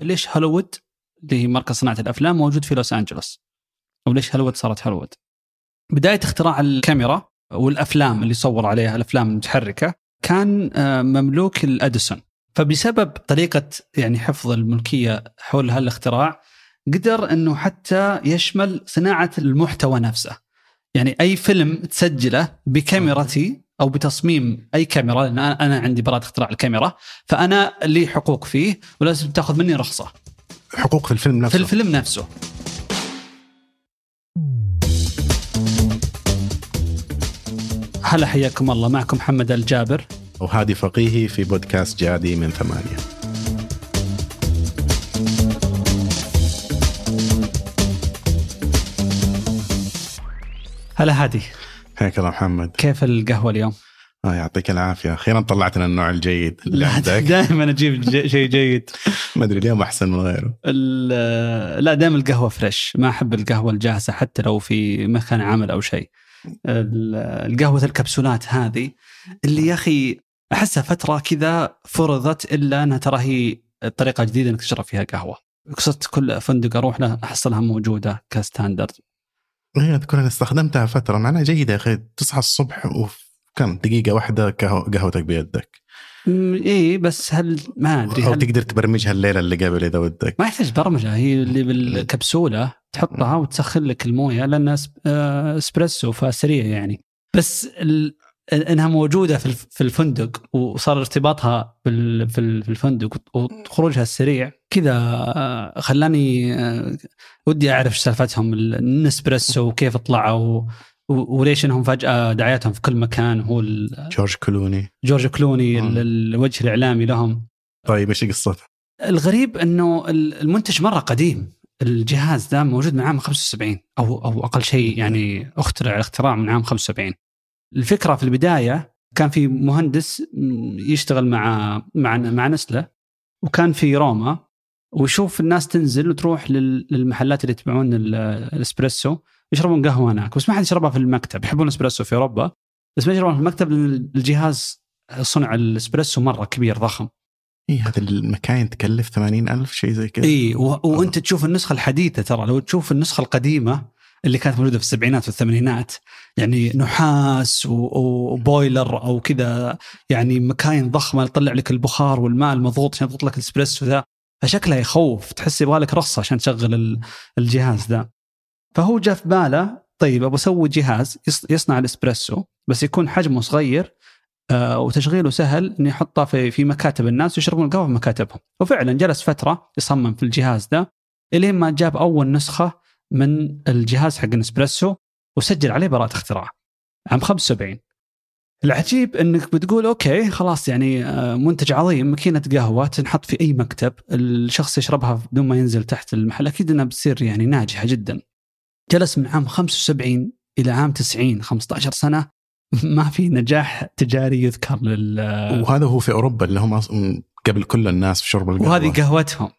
ليش هوليوود اللي هي مركز صناعة الأفلام موجود في لوس أنجلوس؟ أو ليش هوليوود صارت هوليوود؟ بداية اختراع الكاميرا والأفلام اللي صور عليها الأفلام المتحركة كان آه، مملوك الأديسون. فبسبب طريقة يعني حفظ الملكية حول هالاختراع قدر إنه حتى يشمل صناعة المحتوى نفسه. يعني أي فيلم تسجله بكاميرتي أو بتصميم أي كاميرا لأن أنا عندي براءة اختراع الكاميرا فأنا لي حقوق فيه ولازم تأخذ مني رخصة. حقوق في الفيلم نفسه. في الفيلم نفسه. هلا حياكم الله معكم محمد الجابر. وهادي فقيهي في بودكاست جادي من ثمانية. هلا هادي. حياك الله محمد. كيف القهوة اليوم؟ آه يعطيك العافية. أخيرا طلعتنا النوع الجيد اللي عندك. دائما أجيب شيء جيد. ما أدري اليوم أحسن من غيره. لا دائما القهوة fresh ما أحب القهوة الجاهزة حتى لو في مكان عمل أو شيء. ال- القهوة الكبسولات هذه اللي يا أخي أحسها فترة كذا فرضت إلا أنها ترى هي طريقة جديدة إنك تشرب فيها قهوة. صرت كل فندق أروح له أحصلها موجودة ك standard. هي أذكر أنا استخدمتها فترة. معناها جيدة يا أخي. تصحى الصبح وكم دقيقة واحدة قهوة- قهوتك بيدك. إيه بس هل ما أدري أو هل تقدر تبرمجها الليلة اللي قبل إذا ودك. ما يحتاج برمجة. هي اللي بالكبسولة تحطها وتسخن لك الموية لأنها آه، إسبريسو فسريع يعني. بس ال... إنها موجودة في في الفندق وصار ارتباطها في ال- في الفندق وخروجها السريع كذا آه، خلاني آه، ودي أعرف إيش سالفتهم ال- النسبريسو وكيف طلعوا وليش إنهم فجأة دعاياتهم في كل مكان هو جورج كلوني. جورج كلوني الوجه الإعلامي لهم. طيب إيش قصتها؟ الغريب إنه المنتج مرة قديم. الجهاز ده موجود من عام 75 أو أو أقل شيء يعني أخترع الاختراع من عام 75 الفكرة في البداية كان في مهندس يشتغل مع مع مع نسلة وكان في روما ويشوف الناس تنزل وتروح لل- للمحلات اللي يتبعون ال- الإسبريسو يشربون قهوة هناك. بس ما حد يشربها في المكتب. يحبون الإسبريسو في أوروبا. بس ما يشربون في المكتب لأن الجهاز صنع الإسبريسو مرة كبير ضخم. إيه هذا المكاين تكلف 80 ألف شيء زي كذا. اي و... وأنت تشوف النسخة الحديثة ترى. لو تشوف النسخة القديمة اللي كانت موجودة في السبعينات والثمانينات. يعني نحاس. و boiler أو كذا يعني مكاين ضخمة تطلع لك البخار والماء المضغوط عشان يضغط لك الإسبريسو ذا. فشكلها يخوف تحس يبغى لك رصة عشان تشغل ال- الجهاز ذا. فهو جاء في باله طيب أبغى أسوي جهاز يص- يصنع الإسبريسو بس يكون حجمه صغير آه، وتشغيله سهل إنه يحطه في في مكاتب الناس ويشربون القهوة في مكاتبهم. وفعلا جلس فترة يصمم في الجهاز ده إلين ما جاب أول نسخة من الجهاز حق نسبريسو وسجل عليه براءة اختراع عام 75 العجيب إنك بتقول أوكي خلاص يعني آه، منتج عظيم ماكينة قهوة تنحط في أي مكتب الشخص يشربها بدون ما ينزل تحت المحل أكيد إنها بتصير يعني ناجحة جدا. جلس من عام 75 إلى عام 90 15 سنة ما في نجاح تجاري يذكر لل وهذا هو في أوروبا اللي هم قبل كل الناس في شرب القهوة. وهذه قهوتهم.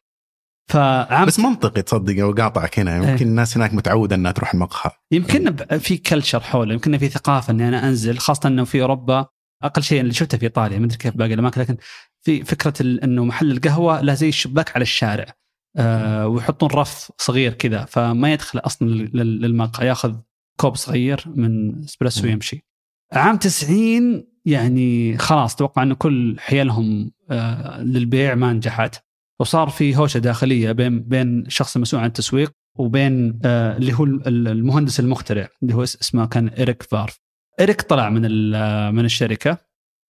فعام بس منطقي تصدق وقاطعك هنا إيه. يمكن الناس هناك متعودة إنها تروح المقهى يمكن في كلتشر حوله يمكن في ثقافة إني أنا أنزل خاصة إنه في أوروبا أقل شيء اللي شفته في إيطاليا ما أدري كيف باقي الأماكن لكن في فكرة إنه محل القهوة له زي الشباك على الشارع آه ويحطون رف صغير كذا فما يدخل أصلا لل- للمقهى يأخذ كوب صغير من إسبريسو. ويمشي عام 90 يعني خلاص توقع إنه كل حيلهم آه للبيع ما نجحت وصار في هوشة داخلية بين بين الشخص المسؤول عن التسويق وبين آه اللي هو ال- المهندس المخترع اللي هو اس- اسمه كان إيريك فارف. إيريك طلع من ال- من الشركة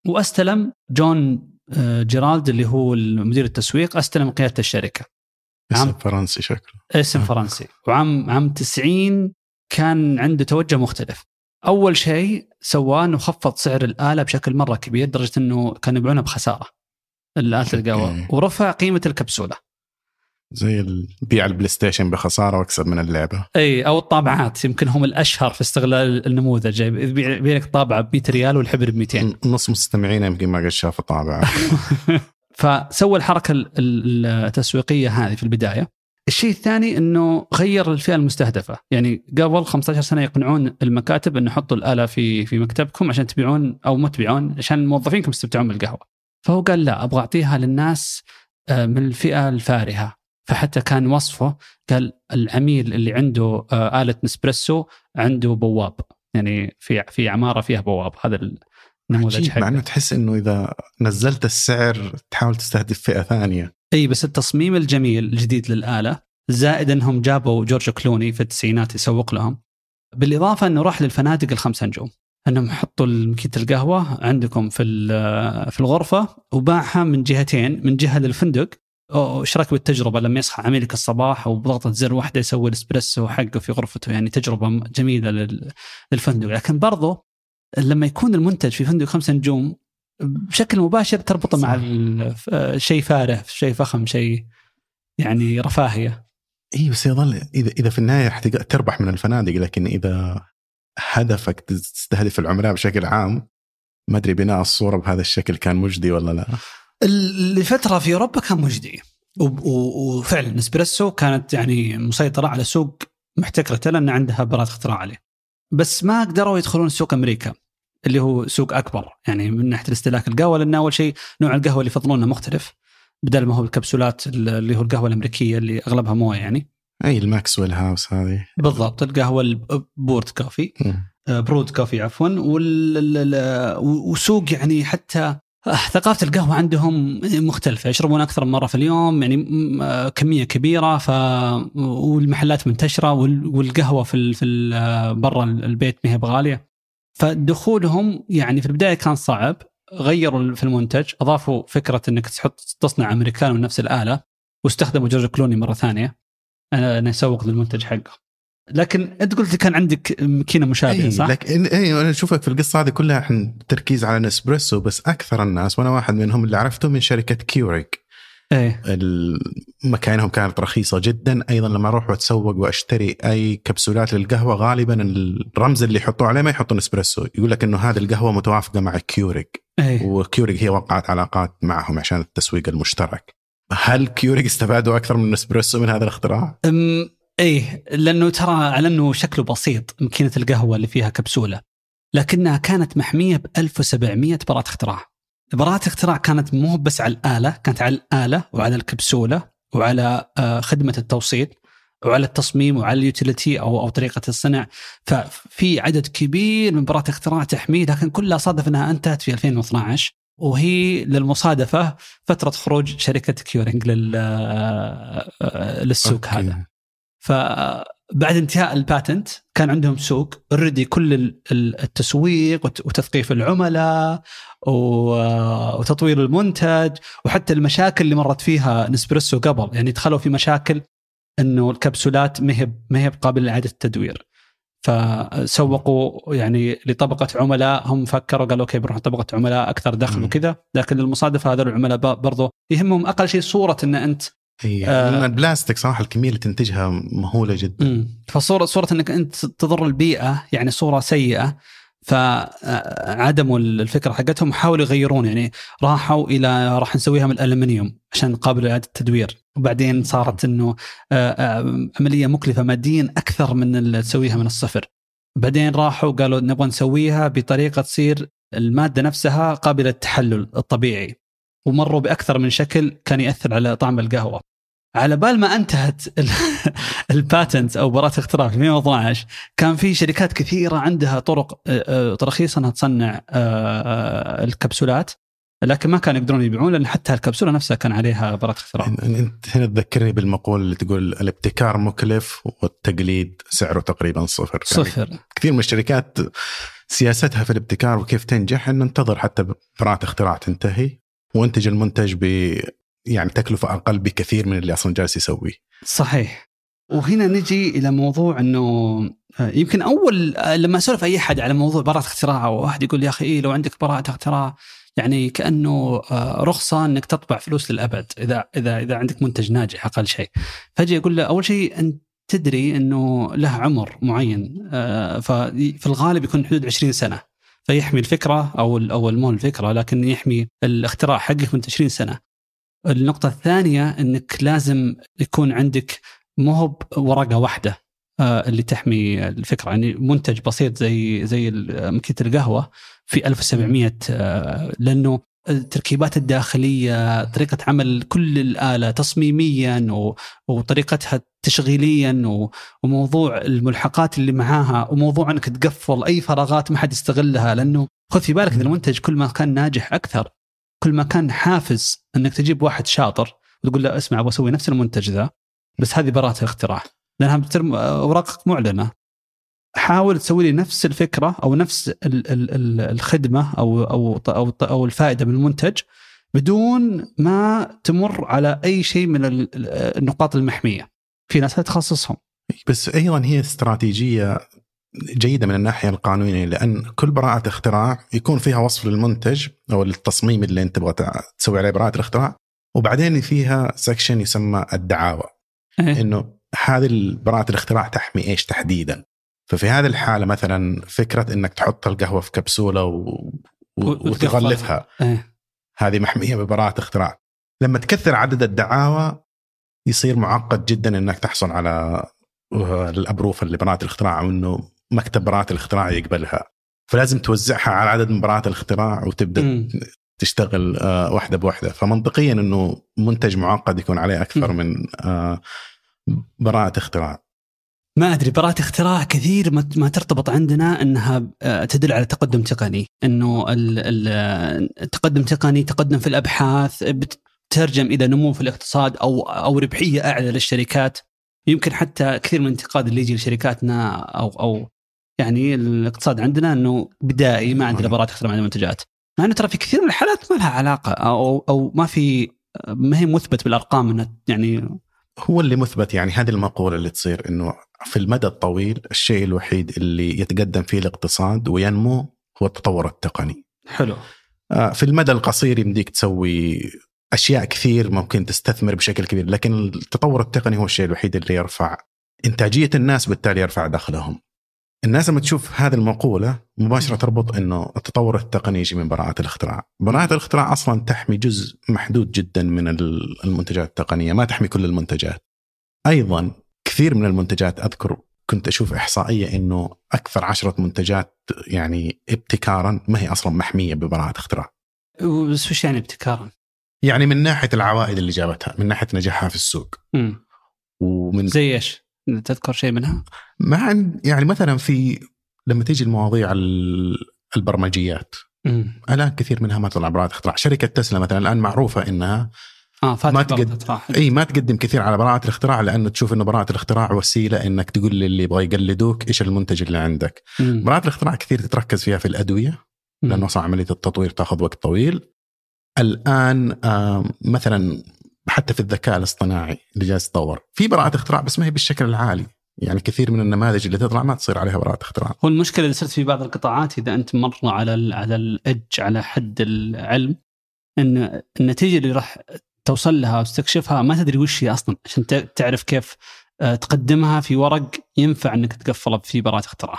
واستلم جون آه، جيرالد اللي هو مدير التسويق استلم قيادة الشركة. اسم فرنسي شكله. اسم فرنسي. وعام عام 90 كان عنده توجه مختلف. أول شيء سواه إنه خفض سعر الآلة بشكل مرة كبير لدرجه إنه كانوا يبيعونها بخسارة. الاله القهوه okay. ورفع قيمة الكبسولة. زي ال- بيع ال PlayStation بخسارة وأكسب من اللعبة. إي أو الطابعات يمكن هم الأشهر في استغلال النموذج. يبيع يبيع لك طابعة ب 100 ريال والحبر ب 200 نص مستمعينا يمكن ما قد شافوا طابعة. فسوى الحركة ال- ال- التسويقية هذه في البداية. الشيء الثاني إنه غير الفئة المستهدفة. يعني قبل 15 سنة يقنعون المكاتب إنه حطوا الآلة في في مكتبكم عشان تبيعون أو ما تبيعون عشان موظفينكم يستمتعون بالقهوة. فهو قال لا أبغى أعطيها للناس آه، من الفئة الفارهة. فحتى كان وصفه قال العميل اللي عنده آه، آلة نسبريسو عنده بواب. يعني في في عمارة فيها بواب. هذا النموذج عجيب. مع انه حقه تحس إنه إذا نزلت السعر تحاول تستهدف فئة ثانية. إي بس التصميم الجميل الجديد للآلة زائد إنهم جابوا جورج كلوني في التسعينات يسوق لهم بالإضافة إنه راح للفنادق الخمسة نجوم. أنهم حطوا مكية القهوة عندكم في في الغرفة وباعها من جهتين من جهة للفندق. أو اشترك بالتجربة؟ لما يصحى عميلك الصباح وبضغطة زر واحدة يسوي الإسبريسو حقه في غرفته يعني تجربة جميلة لل- للفندق. لكن برضو لما يكون المنتج في فندق خمسة نجوم بشكل مباشر تربطه مع شيء فارح شيء فخم شيء يعني رفاهية. إي بس يظل اذا إذا في النهاية حتق- تربح من الفنادق لكن إذا هدفك تستهدف العملاء بشكل عام. ما أدري بناء الصورة بهذا الشكل كان مجدي ولا لا؟ لفترة في أوروبا كان مجدي. وفعلا نسبريسو كانت يعني مسيطرة على سوق محتكرته لأن عندها براءة اختراع عليه. بس ما قدروا يدخلون سوق أمريكا اللي هو سوق أكبر. يعني من ناحية الاستهلاك القهوة لأن أول شيء نوع القهوة اللي يفضلونه مختلف بدل ما هو الكبسولات اللي هو القهوة الأمريكية اللي أغلبها موية يعني. أي ال Maxwell House هذه. بالضبط القهوة ال poured coffee مم. آه، brewed coffee عفوا. وسوق يعني حتى آه، ثقافة القهوة عندهم مختلفة يشربون أكثر من مرة في اليوم يعني آه، كمية كبيرة ف والمحلات منتشرة وال- والقهوة في ال- في ال- برا البيت ما هي بغالية. فدخولهم يعني في البداية كان صعب غيروا في المنتج أضافوا فكرة أنك تحط تصنع أمريكانو من نفس الآلة واستخدموا جورج كلوني مرة ثانية. أنا أسوق للمنتج حقه. لكن أنت قلت كان عندك ماكينة مشابهة اي صح؟ لكن اي أنا اشوفك في القصة هذه كلها إحنا تركيز على Nespresso بس أكثر الناس وأنا واحد منهم اللي عرفته من شركة Keurig إيه. مكاينهم كانت رخيصة جدا. أيضا لما أروح وأتسوق وأشتري أي كبسولات للقهوة غالبا الرمز اللي يحطوه عليه ما يحطون Nespresso يقول لك إنه هذه القهوة متوافقة مع Keurig إيه. و Keurig هي وقعت علاقات معهم عشان التسويق المشترك. هل Keurig استفادوا أكثر من Nespresso من هذا الاختراع؟ أم إيه لأنه ترى على انه شكله بسيط ماكينة القهوة اللي فيها كبسولة لكنها كانت محمية ب 1700 براءة اختراع. براءة اختراع كانت مو بس على الآلة، كانت على الآلة وعلى الكبسولة وعلى آه، خدمة التوصيل وعلى التصميم وعلى ال utility أو أو طريقة الصنع ففي عدد كبير من براءة اختراع تحميه لكن كلها صادف إنها انتهت في 2012 وهي للمصادفة فترة خروج شركة Keurig آه، آه، للسوق okay. هذا. فبعد انتهاء ال patent كان عندهم سوق already كل ال- ال- التسويق وت- وتثقيف العملاء و- وتطوير المنتج وحتى المشاكل اللي مرت فيها Nespresso قبل يعني دخلوا في مشاكل إنه الكبسولات ما هي ما هي قابلة لإعادة التدوير فسوقوا يعني لطبقة عملاء هم فكروا قالوا أوكي بنروح طبقه عملاء أكثر دخل. وكذا لكن للمصادفه هذول العملاء برضو يهمهم أقل شيء صورة إن أنت هي آه. البلاستيك صراحة الكمية اللي تنتجها مهولة جدا مم. فصورة صورة إنك أنت تضر البيئة يعني صورة سيئة فعدموا الفكرة حقتهم حاولوا يغيرون يعني راحوا إلى راح نسويها من الألمنيوم عشان قابل لاعادة التدوير. وبعدين صارت إنه آه، آه، عملية مكلفة ماديا أكثر من تسويها من الصفر. بعدين راحوا قالوا نبغى نسويها بطريقة تصير المادة نفسها قابلة للتحلل الطبيعي. ومروا بأكثر من شكل كان يأثر على طعم القهوة. على بال ما انتهت ال- الباتنت أو براءة اختراع في 2012 كان في شركات كثيرة عندها طرق آه، آه، رخيصة انها تصنع آه، آه، الكبسولات لكن ما كانوا يقدرون يبيعون لأن حتى الكبسولة نفسها كان عليها براءة اختراع أنت هنا تذكرني بالمقولة اللي تقول الابتكار مكلف والتقليد سعره تقريبا صفر. يعني صفر. كثير من الشركات سياستها في الابتكار وكيف تنجح إن ننتظر حتى براءة اختراع تنتهي وانتج المنتج ب يعني تكلفة أقل بكثير من اللي أصلا جالس يسويه. صحيح وهنا نجي إلى موضوع إنه آه، يمكن أول آه، لما أسولف أي أحد على موضوع براءة اختراع أو واحد يقول يا أخي إيه لو عندك براءة اختراع يعني كأنه آه، رخصة إنك تطبع فلوس للأبد إذا إذا إذا عندك منتج ناجح أقل شيء. فأجي أقول له أول شيء أنت تدري إنه له عمر معين ففي الغالب يكون حدود 20 سنة فيحمي الفكرة أو أو مو الفكرة لكن يحمي الاختراع حقك من 20 سنة. النقطة الثانية إنك لازم يكون عندك مو هو ورقة واحدة آه، اللي تحمي الفكرة يعني منتج بسيط زي زي ال- مكية القهوة في 1700 آه، لأنه التركيبات الداخلية طريقة عمل كل الآلة تصميميا. وطريقتها تشغيليا. وموضوع الملحقات اللي معاها وموضوع إنك تقفل أي فراغات ما حد يستغلها لأنه خذ في بالك إن المنتج كل ما كان ناجح أكثر كل ما كان حافز إنك تجيب واحد شاطر وتقول له اسمع أبغى أسوي نفس المنتج ذا بس هذه براءة الاختراع لأنها بترم اوراقك معلنة حاول تسوي لي نفس الفكرة أو نفس ال ال ال الخدمة أو أو أو أو الفائدة من المنتج بدون ما تمر على أي شيء من النقاط المحمية. في ناس تخصصهم. بس أيضا هي استراتيجية جيدة من الناحية القانونية لأن كل براءة اختراع يكون فيها وصف للمنتج أو التصميم اللي أنت تبغى تسوي عليه براءة الاختراع وبعدين فيها سكشن يسمى الدعاوى. إيه؟ إنه هذه براءة الاختراع تحمي إيش تحديدا؟ ففي هذه الحالة مثلا فكرة إنك تحط القهوة في كبسولة و... و... وتغلفها إيه. هذه محمية ببراءة اختراع لما تكثر عدد الدعاوى يصير معقد جدا إنك تحصل على الأبروف اللي براءة الاختراع أو انه مكتب براءة الاختراع يقبلها فلازم توزعها على عدد من براءات الاختراع وتبدأ م. تشتغل آه، واحدة بواحدة فمنطقيا إنه منتج معقد يكون عليه أكثر م. من آه، براءة اختراع ما أدري براءة اختراع كثير ما ترتبط عندنا إنها آه، تدل على تقدم تقني، إنه التقدم تقني، تقدم في الأبحاث بتترجم إلى نمو في الاقتصاد أو أو ربحية أعلى للشركات. يمكن حتى كثير من الانتقاد اللي يجي لشركاتنا أو أو يعني الاقتصاد عندنا إنه بدائي ما عندنا براءة اختراع عن المنتجات. مع إنه ترى في كثير من الحالات ما لها علاقة أو أو ما في ما هي مثبت بالأرقام انه يعني هو اللي مثبت يعني هذه المقولة اللي تصير إنه في المدى الطويل الشيء الوحيد اللي يتقدم فيه الاقتصاد وينمو هو التطور التقني. حلو. آه، في المدى القصير يمديك تسوي أشياء كثير ممكن تستثمر بشكل كبير لكن التطور التقني هو الشيء الوحيد اللي يرفع إنتاجية الناس بالتالي يرفع دخلهم. الناس لما تشوف هذه المقولة مباشرة تربط إنه التطور التقني يجي من براءه الاختراع، براءه الاختراع أصلا تحمي جزء محدود جدا من المنتجات التقنية، ما تحمي كل المنتجات. أيضا كثير من المنتجات أذكر كنت أشوف إحصائية إنه أكثر عشرة منتجات يعني ابتكارا ما هي أصلا محمية ببراءه اختراع. بس وش يعني ابتكارا؟ يعني من ناحية العوائد اللي جابتها، من ناحية نجاحها في السوق. امم ومن زي إيش؟ تذكر شيء منها؟ ما يعني مثلا في لما تيجي المواضيع البرمجيات مم. الآن كثير منها ما تطلع براءة اختراع، شركة تسلا مثلا الآن معروفة إنها آه ما تقدم إي ما تقدم كثير على براءة الاختراع لأنه تشوف إنه براءة الاختراع وسيلة إنك تقول للي يبغى يقلدوك إيش المنتج اللي عندك. مم. براءة الاختراع كثير تتركز فيها في الأدوية لأنه أصلا عملية التطوير تأخذ وقت طويل. الآن آه مثلا حتى في الذكاء الاصطناعي اللي جالس يتطور. في براءة اختراع بس ما هي بالشكل العالي. يعني كثير من النماذج اللي تطلع ما تصير عليها براءة اختراع. هو المشكلة اللي صرت في بعض القطاعات إذا أنت مرة على ال على الإدج على حد العلم أن النتيجة اللي راح توصل لها وتستكشفها ما تدري وش هي أصلا عشان تعرف كيف آه، تقدمها في ورق ينفع أنك تقفله في براءة اختراع.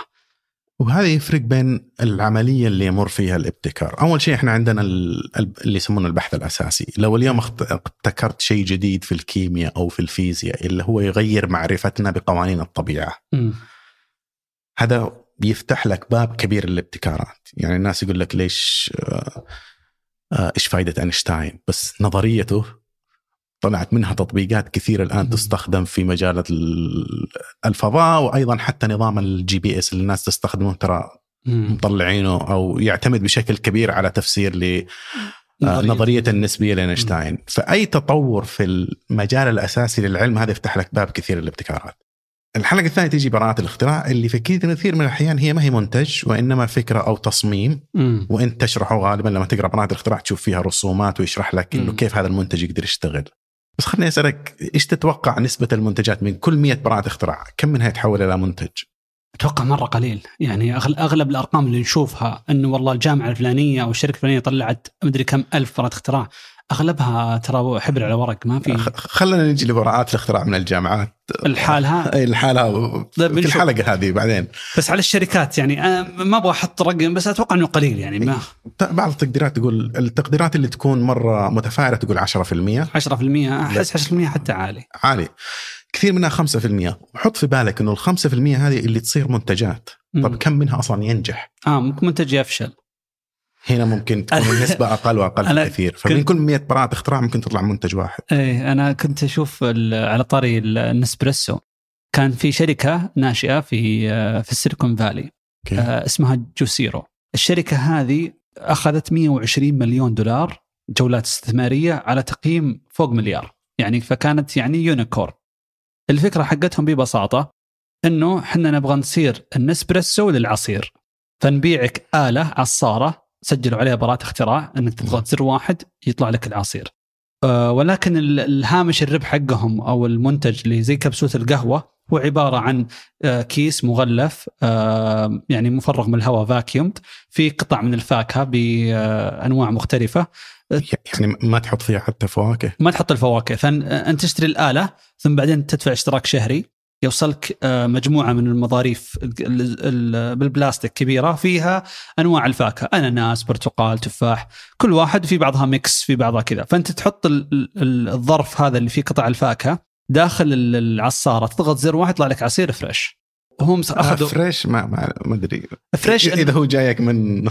وهذا يفرق بين العملية اللي يمر فيها الابتكار، أول شيء إحنا عندنا اللي يسمونه البحث الأساسي، لو اليوم ابتكرت شيء جديد في الكيمياء أو في الفيزياء اللي هو يغير معرفتنا بقوانين الطبيعة. م. هذا بيفتح لك باب كبير للابتكارات، يعني الناس يقول لك ليش آه، آه، إيش فائده أينشتاين؟ بس نظريته طلعت منها تطبيقات كثيرة الآن تستخدم في مجال الفضاء وأيضا حتى نظام ال GPS اللي الناس تستخدمه ترى مطلعينه أو يعتمد بشكل كبير على تفسير ل آه، نظرية. النسبية لأينشتاين. فأي تطور في المجال الأساسي للعلم هذا يفتح لك باب كثير للابتكارات. الحلقة الثانية تيجي براءة الاختراع اللي في كثير من الأحيان هي ما هي منتج وإنما فكرة أو تصميم. مم. وأنت تشرحه غالبا لما تقرأ براءة الاختراع تشوف فيها رسومات ويشرح لك إنه كيف هذا المنتج يقدر يشتغل. بس خليني أسألك إيش تتوقع نسبة المنتجات من كل 100 براءة اختراع؟ كم منها يتحول إلى منتج؟ أتوقع مرة قليل. يعني أغلب الأرقام اللي نشوفها إنه والله الجامعة الفلانية أو الشركة الفلانية طلعت مدري كم ألف براءة اختراع. أغلبها ترى حبر على ورق ما في خلينا نجي لبراءات الاختراع من الجامعات. الحالها إي الحالها طيب في الحلقة هذه بعدين. بس على الشركات يعني ما أبغى أحط رقم بس أتوقع إنه قليل يعني ما بعض التقديرات تقول التقديرات اللي تكون مرة متفائله تقول 10% 10% أحس 10% حتى عالي. عالي. كثير منها 5% وحط في بالك إنه ال 5% هذه اللي تصير منتجات. طب كم منها أصلا ينجح؟ آه ممكن منتج يفشل هنا ممكن تكون النسبة أقل وأقل أنا بكثير فمن كل 100 براءه اختراع ممكن تطلع منتج واحد. إيه أنا كنت أشوف ال- على طاري ال- ال Nespresso كان في شركة ناشئة في آه، في ال Silicon Valley أوكي. آه، اسمها Juicero. الشركة هذه أخذت 120 مليون دولار جولات استثمارية على تقييم فوق مليار. يعني فكانت يعني unicorn الفكرة حقتهم ببساطة إنه إحنا نبغى نصير ال Nespresso للعصير. فنبيعك آلة عصارة سجلوا عليها براءة اختراع إنك تضغط زر واحد يطلع لك العصير. آه، ولكن ال- الهامش الربح حقهم أو المنتج اللي زي كبسوله القهوة هو عبارة عن آه، كيس مغلف آه، يعني مفرغ من الهواء فاكيومد في قطع من الفاكهة بأنواع مختلفة. يعني ما تحط فيها حتى فواكه. ما تحط الفواكه. فانت تشتري الآلة ثم بعدين تدفع اشتراك شهري. يوصلك آه، مجموعة من المظاريف ال- ال- بالبلاستيك كبيرة فيها أنواع الفاكهة أناناس برتقال تفاح كل واحد في بعضها mix في بعضها كذا. فأنت تحط ال- ال- الظرف هذا اللي فيه قطع الفاكهة داخل ال- العصارة تضغط زر واحد يطلع لك عصير fresh. هم آه أخذوا fresh؟ ما ما أدري. fresh إذا هو جايك من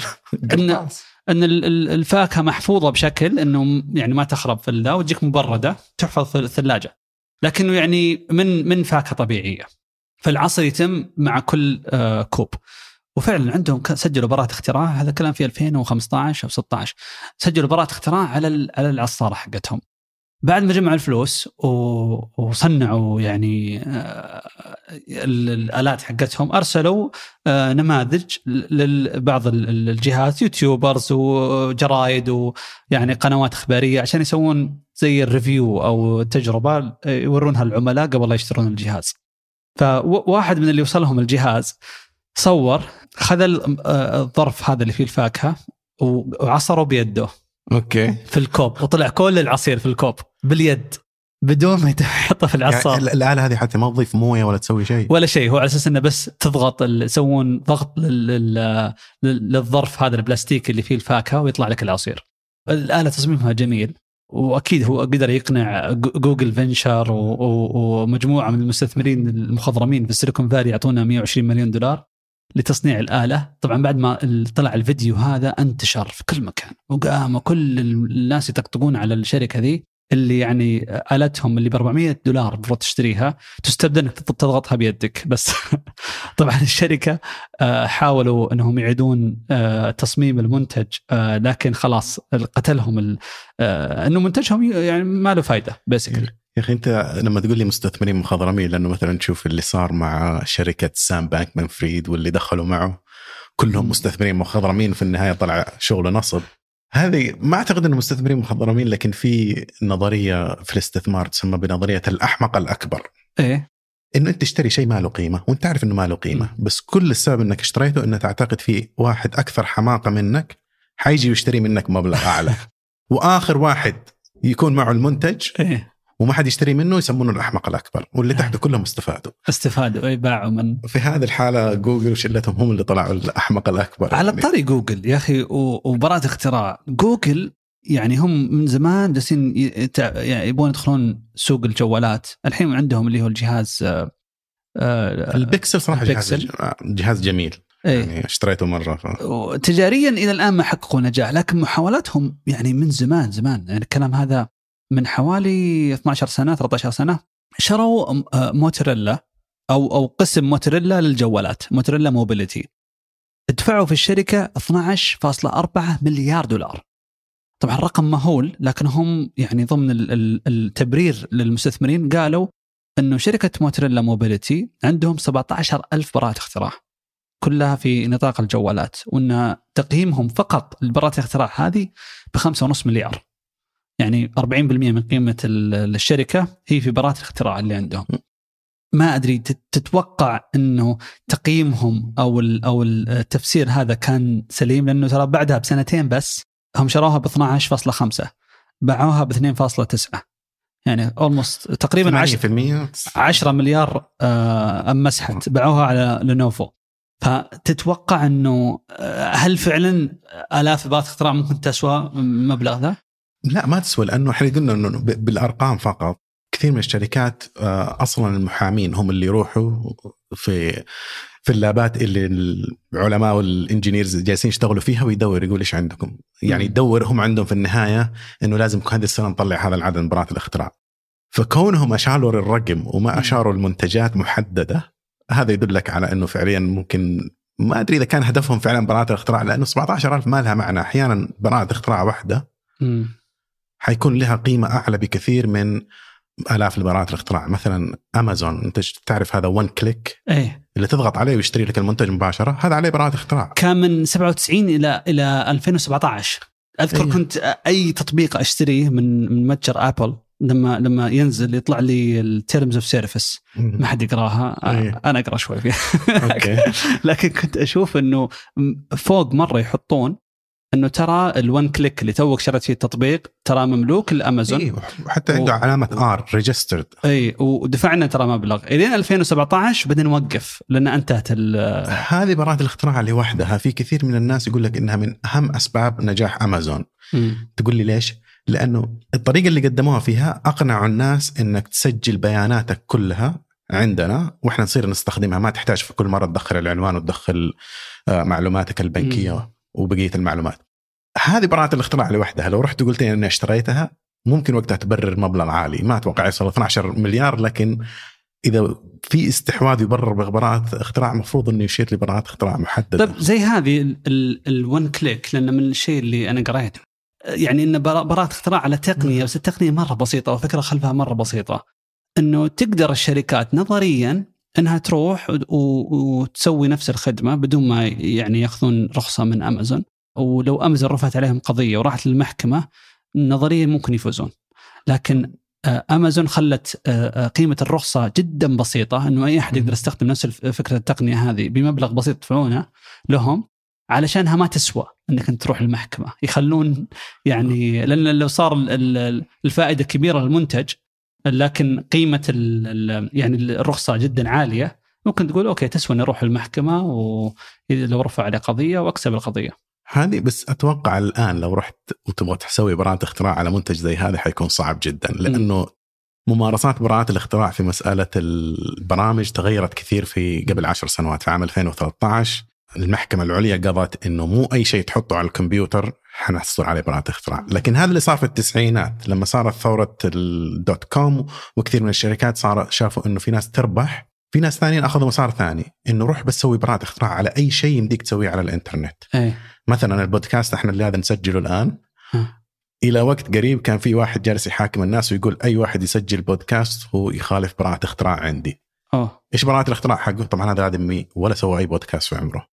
ان ال- الفاكهة محفوظة بشكل إنه يعني ما تخرب في ذا وتجيك مبردة تحفظ في الثلاجة. لكنه يعني من من فاكهة طبيعية. فالعصر يتم مع كل آه، كوب. وفعلا عندهم سجلوا براءة اختراع هذا كلام في 2015 أو 16 سجلوا براءة اختراع على على العصارة حقتهم. بعد ما جمعوا الفلوس وصنعوا يعني آه، ال- الآلات حقتهم أرسلوا آه، نماذج لبعض ال- ال- الجهات YouTubers وجرايد ويعني قنوات إخبارية عشان يسوون زي ال review أو تجربه آه، يورونها العملاء قبل لا يشترون الجهاز. فواحد من اللي وصلهم الجهاز صور خذ آه، الظرف هذا اللي فيه الفاكهة وعصره بيده. أوكي. في الكوب. وطلع كل العصير في الكوب باليد بدون ما يحطه في العصار يعني الآلة هذه حتى ما تضيف موية ولا تسوي شيء. ولا شيء. هو على أساس إنه بس تضغط يسوون ضغط لل- لل- لل- للظرف هذا البلاستيكي اللي فيه الفاكهة ويطلع لك العصير. الآلة تصميمها جميل. وأكيد هو قدر يقنع جو- Google Ventures ومجموعة من المستثمرين المخضرمين في ال Silicon Valley يعطونا 120 مليون دولار لتصنيع الآلة، طبعا بعد ما طلع الفيديو هذا انتشر في كل مكان وقاموا كل الناس يطقطقون على الشركة ذي. اللي يعني التهم اللي ب 400 دولار المفروض تشتريها تستبدل إنك تضغطها بيدك. بس طبعا الشركة آه، حاولوا إنهم يعيدون آه، تصميم المنتج آه، لكن خلاص قتلهم ال- إنه منتجهم يعني ما له فائده بيسكلي يا أخي أنت لما تقول لي مستثمرين مخضرمين لأنه مثلا تشوف اللي صار مع شركة سام بانكمان فريد واللي دخلوا معه كلهم. مستثمرين مخضرمين وفي النهاية طلع شغل نصب. هذه ما أعتقد انه مستثمرين مخضرمين لكن في نظرية في الاستثمار تسمى بنظرية الأحمق الأكبر. إيه. إنه أنت تشتري شيء ما له قيمة وأنت عارف إنه ما له قيمة بس كل السبب إنك اشتريته إنه تعتقد في واحد أكثر حماقة منك حيجي يشتري منك مبلغ أعلى. وآخر واحد يكون معه المنتج إيه. وما حد يشتري منه يسمونه الأحمق الأكبر واللي تحته كلهم استفادوا استفادوا إي باعوا من في هذه الحالة جوجل وشلتهم هم اللي طلعوا الأحمق الأكبر. على يعني. طاري جوجل يا أخي وبراءة اختراع. جوجل يعني هم من زمان جالسين يعني يبغون يدخلون سوق الجوالات. الحين عندهم اللي هو الجهاز آه، آه، البكسل صراحة جهاز البكسل. جهاز جميل. إيه يعني اشتريته مرة ف... تجاريا إلى الآن ما حققوا نجاح لكن محاولاتهم يعني من زمان زمان. يعني الكلام هذا من حوالي 12 سنة 13 سنة شروا آه، موتوريلا أو أو قسم موتوريلا للجوالات Motorola Mobility. دفعوا في الشركة 12.4 مليار دولار. طبعا رقم مهول لكن هم يعني ضمن ال- ال- التبرير للمستثمرين قالوا إنه شركة Motorola Mobility عندهم 17 ألف براءة اختراع كلها في نطاق الجوالات وإن تقييمهم فقط لبراءه الاختراع هذه ب 5.5 مليار. يعني 40% من قيمة ال- الشركة هي في براءة الاختراع اللي عندهم. ما أدري تت- تتوقع إنه تقييمهم أو أو التفسير هذا كان سليم؟ لأنه ترى بعدها بسنتين بس هم شروها ب 12.5 باعوها ب 2.9 يعني اولموست تقريبا 10 80% 10 مليار آه، مسحت باعوها على لينوفو. فتتوقع إنه آه، هل فعلا آلاف براءة اختراع ممكن تسوى المبلغ ذا؟ لا ما تسوى لأنه إحنا قلنا إنه بالأرقام فقط كثير من الشركات آه، أصلا المحامين هم اللي يروحوا في في اللابات اللي العلماء والإنجينيرز جالسين يشتغلوا فيها ويدور يقول إيش عندكم يعني. يدور هم عندهم في النهاية إنه لازم هذه السنة نطلع هذا العدد من براءة الاختراع فكونهم أشاروا الرقم وما. أشاروا المنتجات محددة هذا يدلك على إنه فعليا ممكن ما أدري إذا كان هدفهم فعلا براءة الاختراع لأنه 17000 ما لها معنى أحيانا براءة اختراع واحدة. حيكون لها قيمة أعلى بكثير من آلاف براءات الاختراع. مثلا امازون أنت تعرف هذا one click إيه. اللي تضغط عليه ويشتري لك المنتج مباشرة هذا عليه براءه اختراع. كان من 97 إلى إلى 2017 أذكر أيه. كنت أي تطبيق أشتريه من من متجر ابل لما لما ينزل يطلع لي ال terms of service ما حد يقراها. أيه. أنا أقرأ شوي فيها. أوكي. لكن كنت أشوف إنه فوق مرة يحطون أنه ترى ال one click اللي توك شريت فيه التطبيق ترى مملوك لأمازون. إيه، وحتى عنده علامة R registered إي ودفعنا ترى مبلغ. إلين 2017 بدنا نوقف لأن انتهت ال هذه براءة الاختراع لوحدها. في كثير من الناس يقول لك إنها من أهم أسباب نجاح أمازون. تقول لي ليش؟ لأنه الطريقة اللي قدموها فيها أقنعوا الناس إنك تسجل بياناتك كلها عندنا وإحنا نصير نستخدمها. ما تحتاج في كل مرة تدخل العنوان وتدخل آه، معلوماتك البنكية. مم. وبقية المعلومات. هذه براءة الاختراع لوحدها. لو رحت وقلت إني اشتريتها ممكن وقتها تبرر مبلغ عالي. ما أتوقع يوصل 12 مليار لكن إذا في استحواذ يبرر ببراءه اختراع المفروض إنه يشير لبراءة اختراع محدده طيب زي هذه الون كليك لأن من الشيء اللي أنا قريته. يعني إن برا- براءة اختراع على تقنية بس التقنية مرة بسيطة وفكرة خلفها مرة بسيطة. إنه تقدر الشركات نظريا إنها تروح وتسوي نفس الخدمة بدون ما يعني يأخذون رخصة من أمازون. ولو أمازون رفعت عليهم قضية وراحت للمحكمة نظريا ممكن يفوزون. لكن آه، أمازون خلت آه، آه، قيمة الرخصة جدا بسيطة إنه أي أحد يقدر يستخدم نفس فكرة التقنية هذه بمبلغ بسيط يدفعونه لهم علشانها ما تسوى إنك أنت تروح المحكمة. يخلون يعني لأن لو صار ال- ال- الفائدة كبيرة للمنتج لكن قيمة ال ال يعني الرخصة جدا عالية. ممكن تقول أوكي تسوى إني أروح المحكمة ولو رفع عليه قضية وأكسب القضية. هذه بس أتوقع الآن لو رحت وتبغى تسوي براءة اختراع على منتج زي هذا حيكون صعب جدا لأنه ممارسات براءة الاختراع في مسألة البرامج تغيرت كثير في قبل عشر سنوات في عام 2013 المحكمة العليا قضت إنه مو أي شيء تحطه على الكمبيوتر حنحصل عليه براءة اختراع، لكن هذا اللي صار في التسعينات لما صارت ثورة ال dot com وكثير من الشركات صار شافوا إنه في ناس تربح، في ناس ثانيين أخذوا مسار ثاني إنه روح بس سوي براءة اختراع على أي شيء يمديك تسويه على الإنترنت. إيه مثلا البودكاست إحنا اللي هذا نسجله الآن ها. إلى وقت قريب كان في واحد جالس يحاكم الناس ويقول أي واحد يسجل بودكاست هو يخالف براءة اختراع عندي. أوه إيش براءة الاختراع حقه؟ طبعا هذا ادمي ولا سوى أي بودكاست في عمره.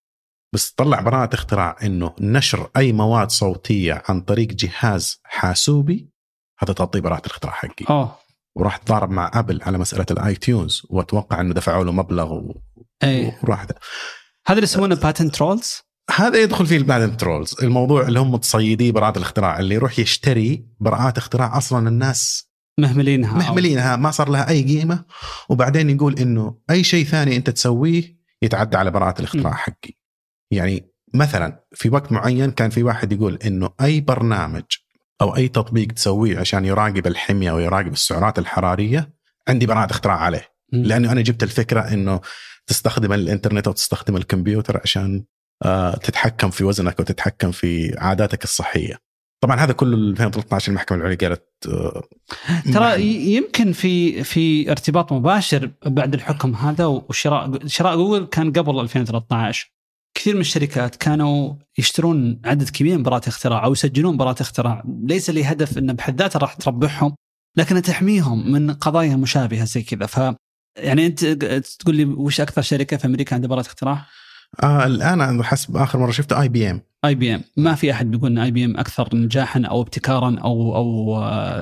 بس طلع براءة اختراع إنه نشر أي مواد صوتية عن طريق جهاز حاسوبي هذا تغطي براءة الاختراع حقي. اوه وراح تضارب مع أبل على مسألة ال iTunes وأتوقع إنه دفعوا له مبلغ و... إيه. وراح هذا اللي يسمونه patent trolls هذا يدخل فيه ال patent trolls الموضوع اللي هم تصيدي براءة الاختراع اللي يروح يشتري براءات اختراع أصلا الناس مهملينها. أو- مهملينها ما صار لها أي قيمة. وبعدين يقول إنه أي شيء ثاني أنت تسويه يتعدى على براءة الاختراع م. حقي. يعني مثلا في وقت معين كان في واحد يقول إنه أي برنامج أو أي تطبيق تسويه عشان يراقب الحمية ويراقب السعرات الحرارية عندي براءه اختراع عليه. لأنه أنا جبت الفكرة إنه تستخدم الإنترنت أو تستخدم الكمبيوتر عشان آه، تتحكم في وزنك وتتحكم في عاداتك الصحية. طبعا هذا كله 2013 المحكمة العليا قالت آه، ترى يمكن في في ارتباط مباشر بعد الحكم هذا وشراء شراء جوجل كان قبل 2013 كثير من الشركات كانوا يشترون عدد كبير من براءة اختراع أو يسجلون براءة اختراع. ليس لهدف انه بحد ذاته راح تربحهم لكن تحميهم من قضايا مشابهة زي كذا. ف يعني أنت تقول لي وش أكثر شركة في أمريكا عندها براءة اختراع؟ آه الآن حسب آخر مرة شفته IBM IBM. ما في أحد بيقول إن IBM أكثر نجاحا أو ابتكارا أو أو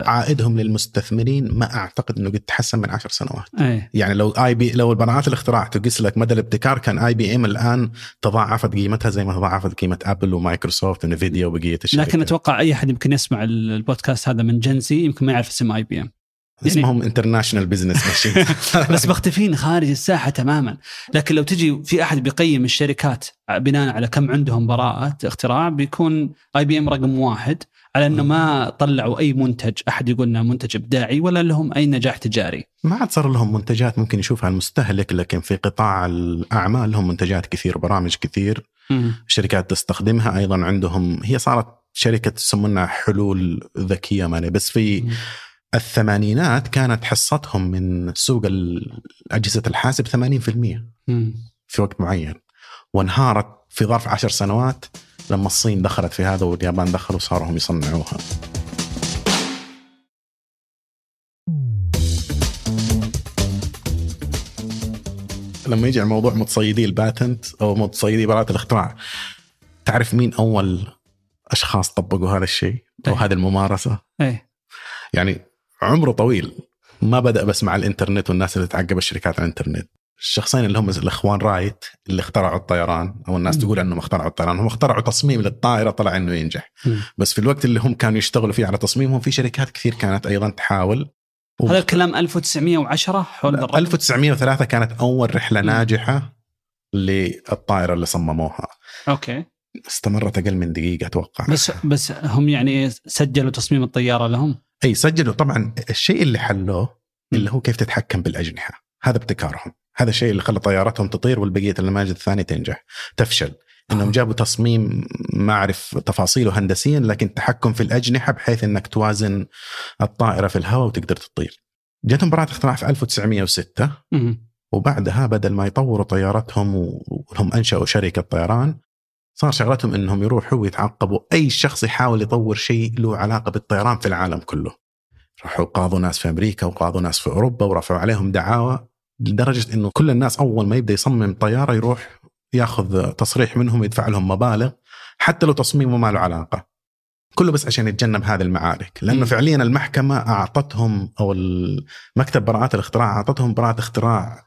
عائدهم للمستثمرين ما أعتقد إنه قد تحسن من عشر سنوات. إيه. يعني لو IB لو البراءات الاختراع تقيس لك مدى الابتكار كان IBM الآن تضاعفت قيمتها زي ما تضاعفت قيمة ابل ومايكروسوفت و Nvidia وبقية الشركات. لكن أتوقع أي أحد يمكن يسمع البودكاست هذا من جنسي يمكن ما يعرف اسم IBM. اسمهم International Business Machines بس مختفين خارج الساحة تماما. لكن لو تجي في أحد بيقيم الشركات بناء على كم عندهم براءة اختراع بيكون اي بي ام رقم واحد على إنه ما طلعوا أي منتج أحد يقول إنه منتج إبداعي ولا لهم أي نجاح تجاري. ما عاد صار لهم منتجات ممكن يشوفها المستهلك لكن في قطاع الأعمال لهم منتجات كثير برامج كثير مم. شركات تستخدمها أيضا عندهم. هي صارت شركة يسمونها حلول ذكية ماني بس في الثمانينات كانت حصتهم من سوق أجهزة الحاسب 80% مم. في وقت معين وانهارت في ظرف عشر سنوات لما الصين دخلت في هذا واليابان دخلوا صاروا هم يصنعوها لما يجي موضوع متصيدي الباتنت أو متصيدي براءة الاختراع تعرف مين أول أشخاص طبقوا هذا الشيء أو إيه. هذه الممارسة إيه يعني عمره طويل. ما بدأ بس مع الإنترنت والناس اللي تعقب الشركات على الإنترنت. الشخصين اللي هم الإخوان رايت اللي اخترعوا الطيران أو الناس مم. تقول إنهم اخترعوا الطيران. هم اخترعوا تصميم للطائرة طلع إنه ينجح. مم. بس في الوقت اللي هم كانوا يشتغلوا فيه على تصميمهم في شركات كثير كانت أيضا تحاول. هذا الكلام 1910 حول الرقم. 1903 كانت أول رحلة مم. ناجحة للطائرة اللي صمموها. أوكي. استمرت أقل من دقيقة أتوقع. بس بس هم يعني سجلوا تصميم الطيارة لهم؟ إي سجلوا. طبعا الشيء اللي حلوة. اللي هو كيف تتحكم بالأجنحة. هذا ابتكارهم. هذا الشيء اللي خلى طياراتهم تطير والبقية النماذج الثانية تنجح. تفشل. إنهم آه. جابوا تصميم ما أعرف تفاصيله هندسيا لكن تحكم في الأجنحة بحيث إنك توازن الطائرة في الهواء وتقدر تطير. جاتهم براءة اختراع في 1906 مم. وبعدها بدل ما يطوروا طياراتهم وهم أنشأوا شركة طيران صار شغلتهم إنهم يروحوا ويتعقبوا أي شخص يحاول يطور شيء له علاقة بالطيران في العالم كله. راحوا قاضوا ناس في أمريكا وقاضوا ناس في أوروبا ورفعوا عليهم دعاوى لدرجة إنه كل الناس أول ما يبدأ يصمم طيارة يروح ياخذ تصريح منهم يدفع لهم مبالغ حتى لو تصميمه ما له علاقة. كله بس عشان يتجنب هذه المعارك لأنه مم. فعليا المحكمة أعطتهم أو مكتب براءات الاختراع أعطتهم براءة اختراع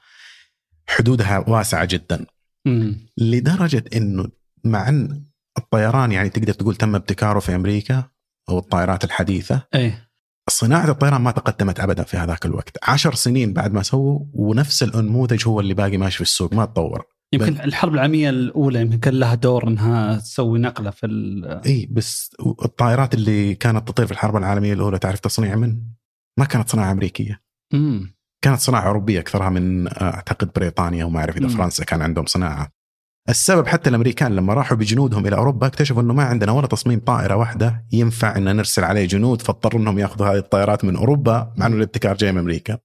حدودها واسعة جدا مم. لدرجة إنه مع أن الطيران يعني تقدر تقول تم ابتكاره في أمريكا أو الطائرات الحديثة. إيه. صناعة الطيران ما تقدمت ابدا في هذاك الوقت. عشر سنين بعد ما سووا ونفس الأنموذج هو اللي باقي ماشي في السوق ما تطور. يمكن الحرب العالمية الأولى يمكن كان لها دور إنها تسوي نقلة في ال- إي بس الطائرات اللي كانت تطير في الحرب العالمية الأولى تعرف تصنيع من؟ ما كانت صناعة أمريكية. مم. كانت صناعة أوروبية أكثرها من آه، أعتقد بريطانيا وما أعرف إذا. فرنسا كان عندهم صناعة. السبب حتى الأمريكان لما راحوا بجنودهم إلى أوروبا اكتشفوا إنه ما عندنا ولا تصميم طائرة واحدة ينفع إن نرسل عليه جنود فاضطروا إنهم يأخذوا هذه الطائرات من أوروبا مع إنه الابتكار جاي من أمريكا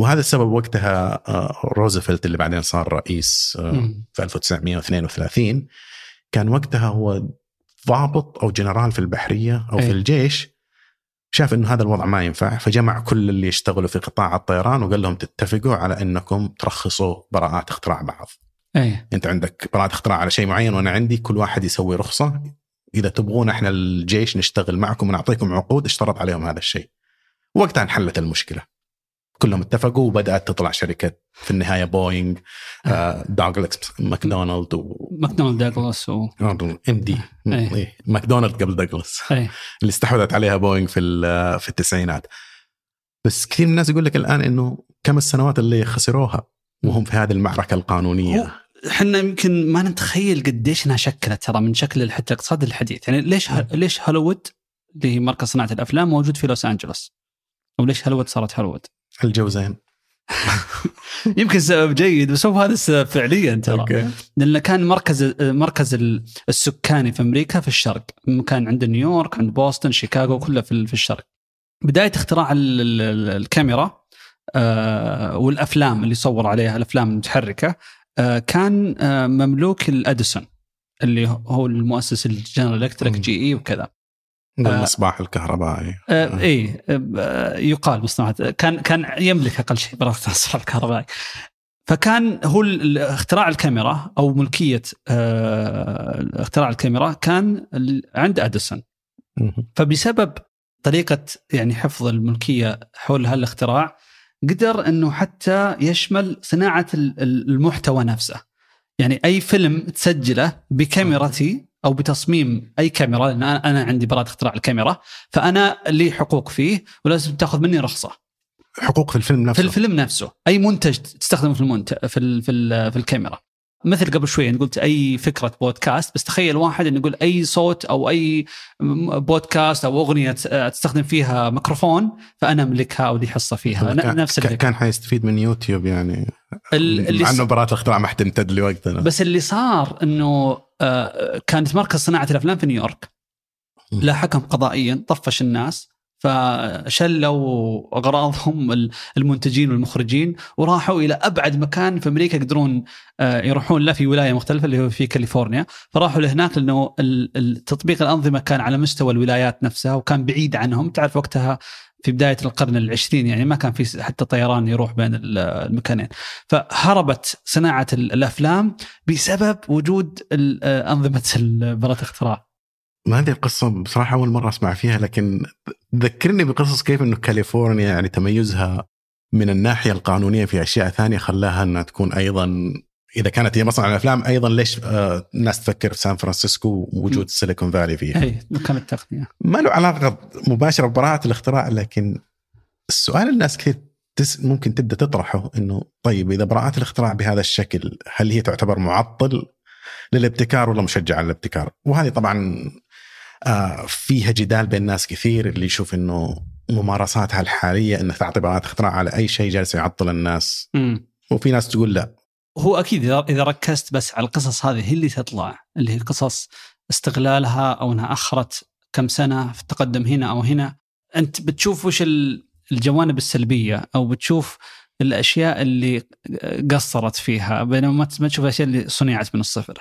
وهذا السبب وقتها آه، روزفلت اللي بعدين صار رئيس آه،. في 1932 كان وقتها هو ضابط أو جنرال في البحرية أو أي. في الجيش شاف إنه هذا الوضع ما ينفع فجمع كل اللي يشتغلوا في قطاع الطيران وقال لهم تتفقوا على إنكم ترخصوا براءات اختراع بعض إيه. أنت عندك براءة اختراع على شيء معين وأنا عندي كل واحد يسوي رخصة. إذا تبغون إحنا الجيش نشتغل معكم ونعطيكم عقود اشترط عليهم هذا الشيء. وقتها انحلت المشكلة. كلهم اتفقوا وبدأت تطلع شركة في النهاية بوينغ آه دوغلاس ماكدونالد و ماكدونالد داغلاس و MD. إيه. ماكدونالد قبل دوغلاس إيه. اللي استحوذت عليها بوينغ في في التسعينات. بس كثير من الناس يقول لك الآن إنه كم السنوات اللي خسروها؟ وهم في هذه المعركة القانونية. إحنا يمكن ما نتخيل قديش إنها شكلت ترى من شكل حتى الاقتصاد الحديث. يعني ليش ه... ليش هوليوود اللي هي مركز صناعة الأفلام موجود في لوس أنجلوس؟ أو ليش هوليوود صارت هوليوود؟ الجو زين. يمكن سبب جيد بس هو هذا السبب فعليا ترى. okay. لأن كان مركز مركز ال- السكاني في أمريكا في الشرق. كان عند نيويورك عند بوسطن شيكاغو كله في ال- في الشرق. بداية اختراع ال- ال- ال- الكاميرا والأفلام اللي صور عليها الأفلام المتحركة آه، كان آه، مملوك لأديسون اللي هو المؤسس ل General Electric. GE وكذا. المصباح الكهربائي. آه آه. يقال مصنوعات. كان كان يملك أقل شيء براءة المصباح الكهربائي. فكان هو اختراع الكاميرا أو ملكية آه اختراع الكاميرا كان عند أديسون. فبسبب طريقة يعني حفظ الملكية حول هالاختراع قدر إنه حتى يشمل صناعة ال- ال- المحتوى نفسه. يعني أي فيلم تسجله بكاميرتي أو بتصميم أي كاميرا لأن أنا عندي براءة اختراع الكاميرا فأنا لي حقوق فيه ولازم تأخذ مني رخصة. حقوق في الفيلم في نفسه. الفيلم نفسه. أي منتج تستخدمه في المنتج في ال في, ال في الكاميرا. مثل قبل شوي قلت أي فكرة بودكاست بس تخيل واحد إنه يقول أي صوت أو أي بودكاست أو أغنية تستخدم فيها ميكروفون فأنا املكها أو لي حصه فيها نفس الفكرة. كان حيستفيد من يوتيوب يعني. ال- اللي مع إنه براءة الاختراع ما حتمتد لوقتنا بس اللي صار إنه آه، كانت مركز صناعة الأفلام في نيويورك. لا حكم قضائيا طفش الناس. فشلوا أغراضهم ال- المنتجين والمخرجين وراحوا إلى أبعد مكان في أمريكا يقدرون آه، يروحون له في ولاية مختلفة اللي هو في كاليفورنيا. فراحوا لهناك لأنه تطبيق الأنظمة كان على مستوى الولايات نفسها وكان بعيد عنهم. تعرف وقتها في بداية القرن العشرين يعني ما كان في حتى طيران يروح بين ال- المكانين. فهربت صناعة ال- الأفلام بسبب وجود آه، أنظمة براءة الاختراع. ما هذه القصة بصراحة أول مرة أسمع فيها لكن ذكرني بقصص كيف إنه كاليفورنيا يعني تميزها من الناحية القانونية في أشياء ثانية خلاها أنها تكون أيضا إذا كانت هي مصنع الأفلام أيضا ليش آه، الناس تفكر في سان فرانسيسكو ووجود ال Silicon Valley فيها؟ اي مكان التقنية؟ ما له علاقة مباشرة ببراءة الاختراع لكن السؤال الناس كثير تس ممكن تبدأ تطرحه إنه طيب إذا براءة الاختراع بهذا الشكل هل هي تعتبر معطل للابتكار ولا مشجع على الابتكار؟ وهذه طبعا فيها جدال بين ناس كثير اللي يشوف إنه ممارساتها الحالية انك تعطي براءة اختراع على أي شيء جالس يعطل الناس. امم وفي ناس تقول لا. هو أكيد اذا ركزت بس على القصص هذه هي اللي تطلع اللي هي قصص استغلالها أو إنها أخرت كم سنة في التقدم هنا أو هنا. أنت بتشوف وش ال- الجوانب السلبية أو بتشوف الأشياء اللي قصرت فيها بينما ما تشوف الأشياء اللي صنعت من الصفر.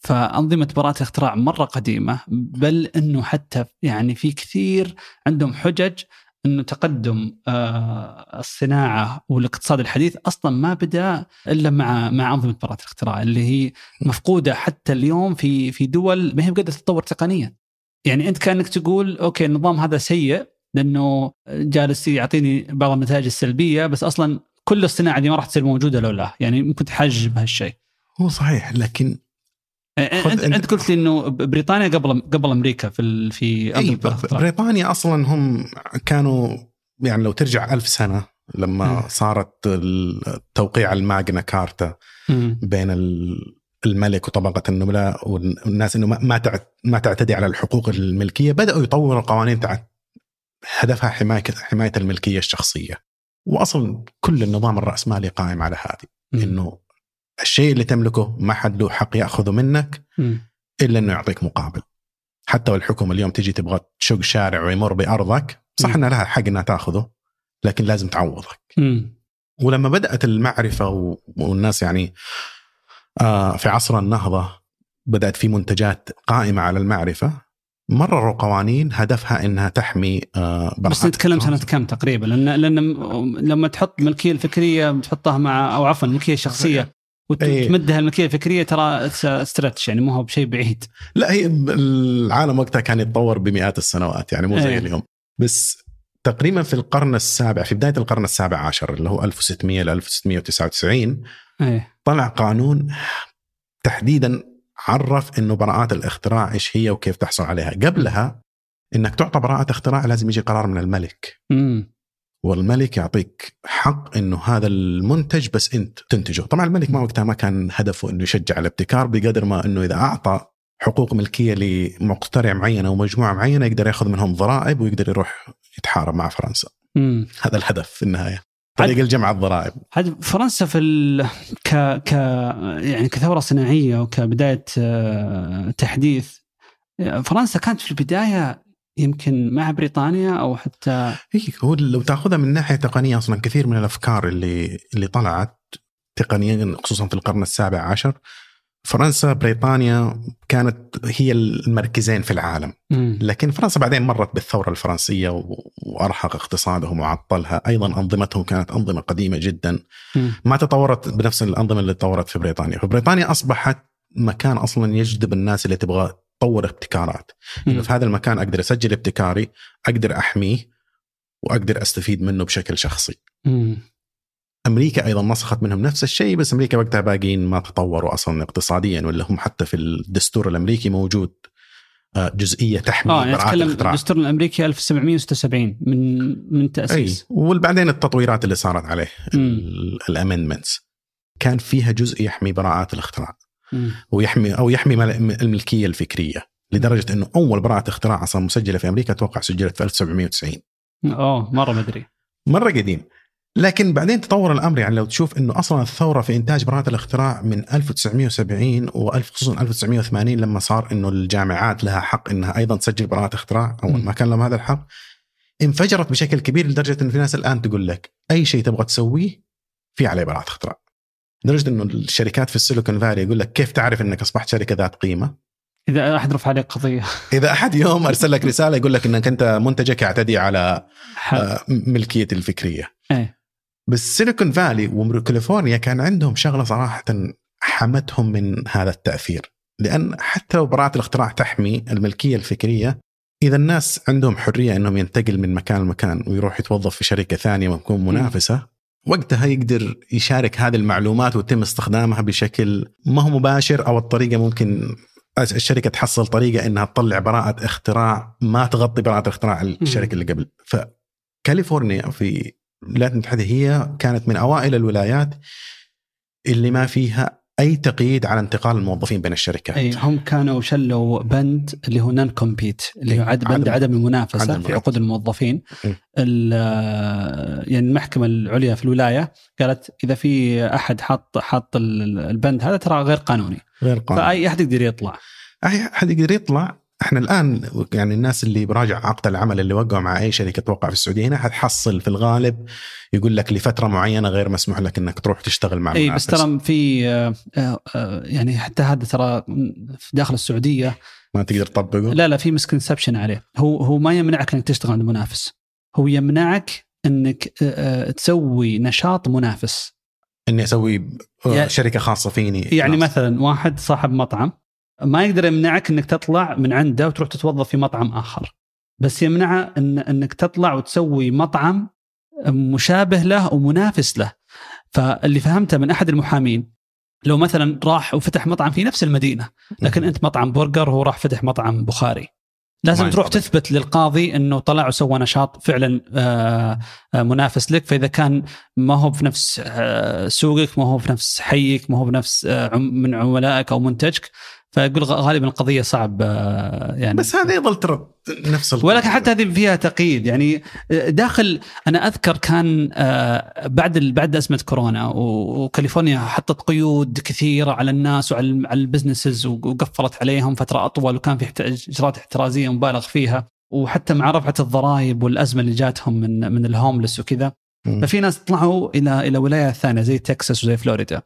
فأنظمة براءة الاختراع مرة قديمة بل إنه حتى يعني في كثير عندهم حجج إنه تقدم آه، الصناعة والاقتصاد الحديث أصلا ما بدأ إلا مع مع أنظمة براءة الاختراع اللي هي مفقودة حتى اليوم في في دول ما هي قادره تتطور تقنيا. يعني أنت كأنك تقول okay النظام هذا سيء لأنه جالس يعطيني بعض النتائج السلبية بس أصلا كل الصناعة دي ما راح تصير موجودة لولا يعني ممكن تحجج بهالشيء. هو صحيح لكن أنت أنت قلت لي إنه بريطانيا قبل قبل أمريكا في في أي. بريطانيا أصلا هم كانوا يعني لو ترجع ألف سنة لما مم. صارت توقيع الماجنا كارتا. بين ال- الملك وطبقة النبلاء والناس إنه ما ما تع- ما تعتدي على الحقوق الملكية بدأوا يطوروا قوانين تع- هدفها حماية حماية الملكية الشخصية واصلا كل النظام الرأسمالي قائم على هذه. إنه الشيء اللي تملكه ما حد له حق يأخذه منك مم. إلا إنه يعطيك مقابل حتى والحكومة اليوم تجي تبغى تشق شارع ويمر بأرضك صح. انها لها حق إنها تأخذه لكن لازم تعوضك مم. ولما بدأت المعرفة والناس يعني آه، في عصر النهضة بدأت في منتجات قائمة على المعرفة مرروا قوانين هدفها إنها تحمي آه، بس نتكلم سنة. كم تقريبا لأن لأن م- لما تحط الملكيه الفكرية تحطها مع أو عفوا الملكيه الشخصيه. وتمدها الملكيه الفكرية ترى ستريتش يعني مو هو بشيء بعيد. لا هي العالم وقتها كان يتطور بمئات السنوات يعني مو زي إيه. اليوم. بس تقريبا في القرن السابع في بداية القرن السابع عشر اللي هو 1600 ل 1699 إيه. طلع قانون تحديدا عرف إنه براءات الاختراع إيش هي وكيف تحصل عليها. قبلها إنك تعطى براءة اختراع لازم يجي قرار من الملك. امم والملك يعطيك حق إنه هذا المنتج بس أنت تنتجه. طبعا الملك ما وقتها ما كان هدفه إنه يشجع الابتكار بقدر ما إنه إذا أعطى حقوق ملكية لمقترع معين أو مجموعة معينة يقدر يأخذ منهم ضرائب ويقدر يروح يتحارب مع فرنسا. امم هذا الهدف في النهاية. طريقه الجمع الضرائب. هذه فرنسا في ال... ك ك يعني كثورة صناعية وكبداية آه، تحديث فرنسا كانت في البداية يمكن مع بريطانيا أو حتى اي هو لو تأخذها من ناحية تقنية أصلا كثير من الأفكار اللي اللي طلعت تقنيا خصوصا في القرن السابع عشر فرنسا بريطانيا كانت هي المركزين في العالم مم. لكن فرنسا بعدين مرت بالثورة الفرنسية و- وأرهق اقتصادهم وعطلها أيضا أنظمتهم كانت أنظمة قديمة جدا مم. ما تطورت بنفس الأنظمة اللي تطورت في بريطانيا فبريطانيا أصبحت مكان أصلا يجذب الناس اللي تبغى تطور ابتكارات إنه مم. في هذا المكان أقدر أسجل ابتكاري أقدر أحميه وأقدر أستفيد منه بشكل شخصي مم. أمريكا أيضا نسخت منهم نفس الشيء بس أمريكا وقتها باقيين ما تطوروا أصلا اقتصاديا ولا هم حتى في الدستور الأمريكي موجود آه، جزئية تحمي آه يعني نتكلم الدستور الأمريكي 1776 من من أي تاسيس وبعدين التطويرات اللي صارت عليه. الامندمنتس كان فيها جزء يحمي براءات الاختراع. ويحمي أو يحمي مل- الملكية الفكرية لدرجة إنه أول براءة اختراع أصلا مسجلة في أمريكا أتوقع سجلت في 1790 اوه مرة مدري مرة قديم لكن بعدين تطور الأمر يعني لو تشوف إنه أصلا الثورة في إنتاج براءة الاختراع من 1970 وخصوصا 1980 لما صار إنه الجامعات لها حق إنها أيضا تسجل براءة اختراع أول. ما كان لهم هذا الحق انفجرت بشكل كبير لدرجة إنه في ناس الآن تقول لك أي شيء تبغى تسويه في عليه براءة اختراع. لدرجه إنه الشركات في السيليكون فالي يقول لك كيف تعرف إنك أصبحت شركة ذات قيمة؟ إذا احد رفع عليك قضية. إذا أحد يوم أرسل لك رسالة يقول لك إنك أنت منتجك يعتدي على آه، ملكيتي الفكرية. إيه. بس سيليكون فالي وكاليفورنيا كان عندهم شغلة صراحة حمتهم من هذا التأثير. لأن حتى لو براءة الاختراع تحمي الملكية الفكرية إذا الناس عندهم حرية إنهم ينتقل من مكان لمكان ويروح يتوظف في شركة ثانية وتكون منافسة وقتها يقدر يشارك هذه المعلومات ويتم استخدامها بشكل ما هو مباشر أو الطريقة ممكن الشركة تحصل طريقة إنها تطلع براءة اختراع ما تغطي براءة اختراع الشركة اللي قبل. فكاليفورنيا في الولايات المتحدة هي كانت من أوائل الولايات اللي ما فيها أي تقييد على انتقال الموظفين بين الشركات؟ أي هم كانوا شلوا بند اللي هو نون كومبيت اللي هو إيه، عد بند عدم- المنافسة عدم في. عقود الموظفين. إيه. يعني المحكمة العليا في الولاية قالت إذا في أحد حط حط ال- البند هذا ترى غير قانوني. غير قانوني. فأي أحد يقدر يطلع؟ أي أحد يقدر يطلع إحنا الآن يعني الناس اللي براجع عقد العمل اللي وقعوا مع أي شركة توقع في السعودية هنا حتحصل في الغالب يقول لك لفترة معينة غير مسموح لك إنك تروح تشتغل مع إي بس. ترى في آه، آه، آه، يعني حتى هذا ترى في داخل السعودية ما تقدر تطبقه؟ لا لا في مسكنسبشن عليه. هو هو ما يمنعك إنك تشتغل عند منافس. هو يمنعك إنك تسوي نشاط منافس. إني أسوي يعني- شركة خاصة فيني. يعني. مثلا واحد صاحب مطعم ما يقدر يمنعك إنك تطلع من عنده وتروح تتوظف في مطعم آخر. بس يمنعه ان إنك تطلع وتسوي مطعم مشابه له ومنافس له. فاللي فهمته من أحد المحامين لو مثلا راح وفتح مطعم في نفس المدينة لكن أنت مطعم برجر وهو راح فتح مطعم بخاري. لازم تروح ينطبق. تثبت للقاضي إنه طلع وسوى نشاط فعلا آه، آه، منافس لك. فإذا كان ما هو في نفس آه، سوقك ما هو في نفس حيك ما هو بنفس من عملائك أو منتجك فيقول غالبا القضية صعب آه، يعني بس هذا يظل ترى نفس القضية. ولكن حتى هذه فيها تقييد يعني داخل أنا أذكر كان آه، بعد بعد أزمة كورونا وكاليفورنيا حطت قيود كثيرة على الناس وعلى البزنسز وقفلت عليهم فترة أطول وكان في إجراءات احترازية مبالغ فيها وحتى مع رفعة الضرائب والأزمة اللي جاتهم من من الهوملس وكذا. ففي ناس طلعوا إلى إلى ولايات ثانية زي تكساس وزي فلوريدا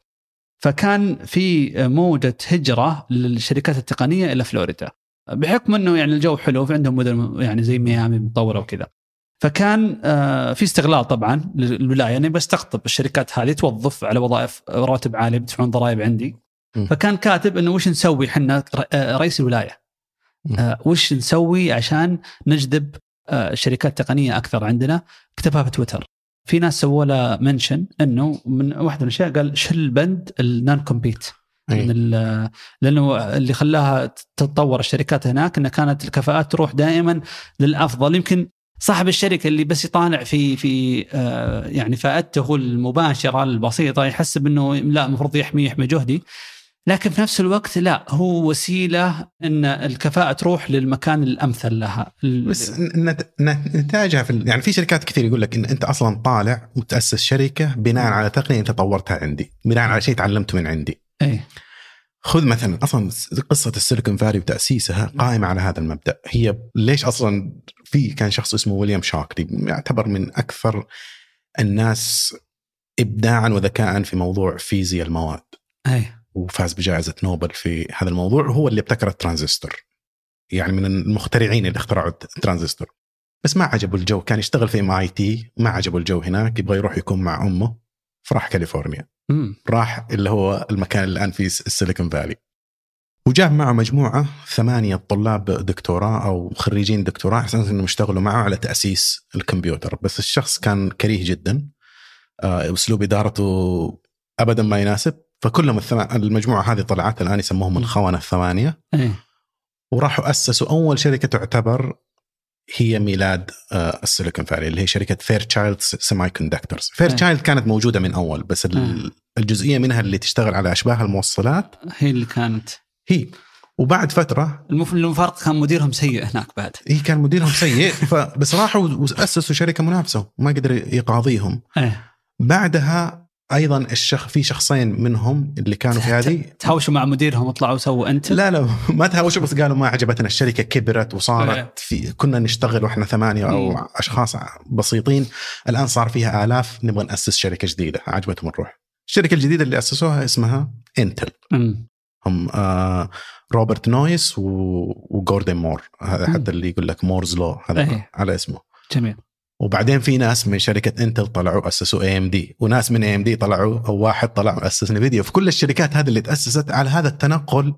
فكان في موجه هجرة للشركات التقنية إلى فلوريدا. بحكم إنه يعني الجو حلو في عندهم مدن يعني زي ميامي مطوره وكذا. فكان آه، في استغلال طبعا للولاية. يعني بستقطب الشركات هذه توظف على وظائف رواتب عاليه بيدفعون ضرائب عندي. فكان كاتب إنه وش نسوي إحنا آه، رئيس الولاية. آه، وش نسوي عشان نجذب شركات تقنية أكثر عندنا؟ كتبها في تويتر في ناس سووا له mention إنه من واحدة من الأشياء قال شيل بند ال non-compete من لأنه اللي خلاها تتطور الشركات هناك انها كانت الكفاءات تروح دائما للأفضل. يمكن صاحب الشركة اللي بس يطالع في في آه، يعني فائدته المباشرة البسيطة يحسب انه لا المفروض يحمي يحمي جهدي. لكن في نفس الوقت لا هو وسيلة إن الكفاءة تروح للمكان الأمثل لها. بس نت- نت- نتائجها في يعني في شركات كثير يقول لك إن أنت أصلا طالع وتأسس شركة بناء على تقنية أنت طورتها عندي، بناء على شيء تعلمته من عندي. إيه خذ مثلا أصلا قصة السيليكون فالي وتأسيسها قائمة على هذا المبدأ، هي ليش أصلا في كان شخص اسمه ويليام شاكلي يعتبر من أكثر الناس ابداعا وذكاء في موضوع فيزياء المواد. إيه وفاز بجائزة نوبل في هذا الموضوع هو اللي ابتكر الترانزستور. يعني من المخترعين اللي اخترعوا الترانزستور. بس ما عجبه الجو كان يشتغل في MIT ما عجبه الجو هناك يبغى يروح يكون مع أمه فراح كاليفورنيا. مم. راح اللي هو المكان اللي الآن في ال Silicon Valley. وجاب معه مجموعة ثمانية طلاب دكتوراه أو خريجين دكتوراه على أساس إنهم يشتغلوا معه على تأسيس الكمبيوتر. بس الشخص كان كريه جدا. آه، أسلوب إدارته ابدا ما يناسب. فكلهم. المجموعة هذه طلعت الآن يسموهم الخونه الثمانية. إيه. وراحوا أسسوا أول شركة تعتبر هي ميلاد آه، ال Silicon Valley اللي هي شركة Fairchild Semiconductors Fair. child كانت موجودة من أول بس إيه. الجزئية منها اللي تشتغل على أشباه الموصلات هي اللي كانت. هي. وبعد فترة المف- المفارقة كان مديرهم سيء هناك بعد. هي كان مديرهم سيء. فبس راحوا وأسسوا شركة منافسة وما قدر يقاضيهم. إيه. بعدها أيضا الشخ في شخصين منهم اللي كانوا في هذه تهاوشوا مع مديرهم وطلعوا سووا انت لا لا ما تهاوشوا بس قالوا ما عجبتنا الشركة كبرت إيه. وصارت في كنا نشتغل وإحنا ثمانية أو. أشخاص بسيطين الآن صار فيها آلاف نبغى نأسس شركة جديدة عجبتهم الروح الشركة الجديدة اللي أسسوها اسمها Intel. هم آه روبرت نويس وجوردن مور هذا. حتى اللي يقول لك Moore's Law هذا إيه. على اسمه جميل وبعدين في ناس من شركة Intel طلعوا أسسوا AMD وناس من AMD طلعوا أو واحد طلع اسس Nvidia في كل الشركات هذه اللي تأسست على هذا التنقل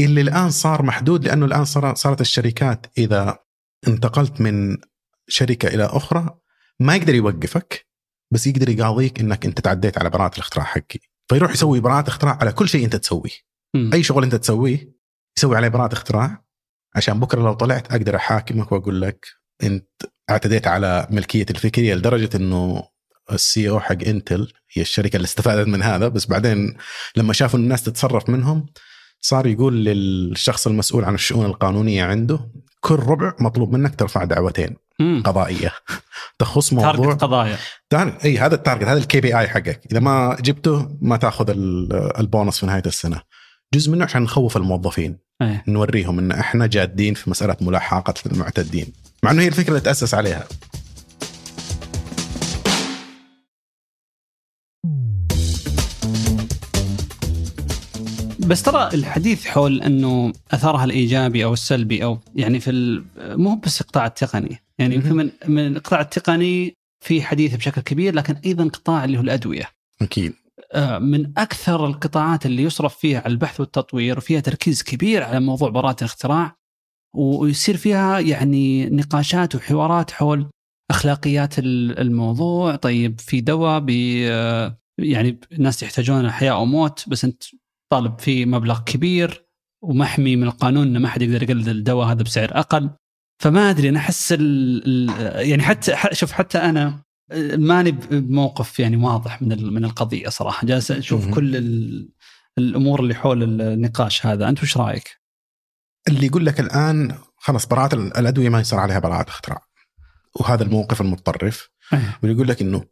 اللي الآن صار محدود لأنه الآن صار صارت الشركات إذا انتقلت من شركة إلى أخرى ما يقدر يوقفك بس يقدر يقاضيك إنك أنت تعديت على براءة الاختراع حقي. فيروح يسوي براءة اختراع على كل شيء أنت تسويه. أي شغل أنت تسويه يسوي عليه براءة اختراع عشان بكرة لو طلعت أقدر أحاكمك وأقول لك أنت اعتديت على ملكية الفكرية لدرجة إنه ال CEO حق Intel هي الشركة اللي استفادت من هذا. بس بعدين لما شافوا الناس تتسرب منهم صار يقول للشخص المسؤول عن الشؤون القانونية عنده كل ربع مطلوب منك ترفع دعوتين أمم. قضائية. تخص موضوع target قضايا. إي هذا ال target هذا ال KPI حقك. إذا ما جبته ما تأخذ ال- البونص في نهاية السنة. جزء منه عشان نخوف الموظفين. إيه. نوريهم إن إحنا جادين في مسألة ملاحقة المعتدين. مع إنه هي الفكرة اللي تأسس عليها. بس ترى الحديث حول إنه أثرها الإيجابي أو السلبي أو يعني في مو بس القطاع التقني. يعني يمكن من من القطاع التقني في حديث بشكل كبير لكن أيضا قطاع اللي هو الأدوية. أكيد. من أكثر القطاعات اللي يصرف فيها على البحث والتطوير وفيها تركيز كبير على موضوع براءة الاختراع ويصير فيها يعني نقاشات وحوارات حول أخلاقيات ال- الموضوع. طيب في دواء آه، يعني الناس يحتاجون حياة أو موت بس أنت طالب فيه مبلغ كبير ومحمي من القانون إنه ما حد يقدر يقلد الدواء هذا بسعر أقل. فما أدري أنا أحس يعني حتى شوف حتى أنا ماني بموقف يعني واضح من من القضية صراحة جالس أشوف. كل ال- الأمور اللي حول النقاش هذا أنت وش رأيك؟ اللي يقول لك الآن خلاص براءه ال- الأدوية ما يصير عليها براءه اختراع وهذا الموقف المتطرف واللي يقول لك إنه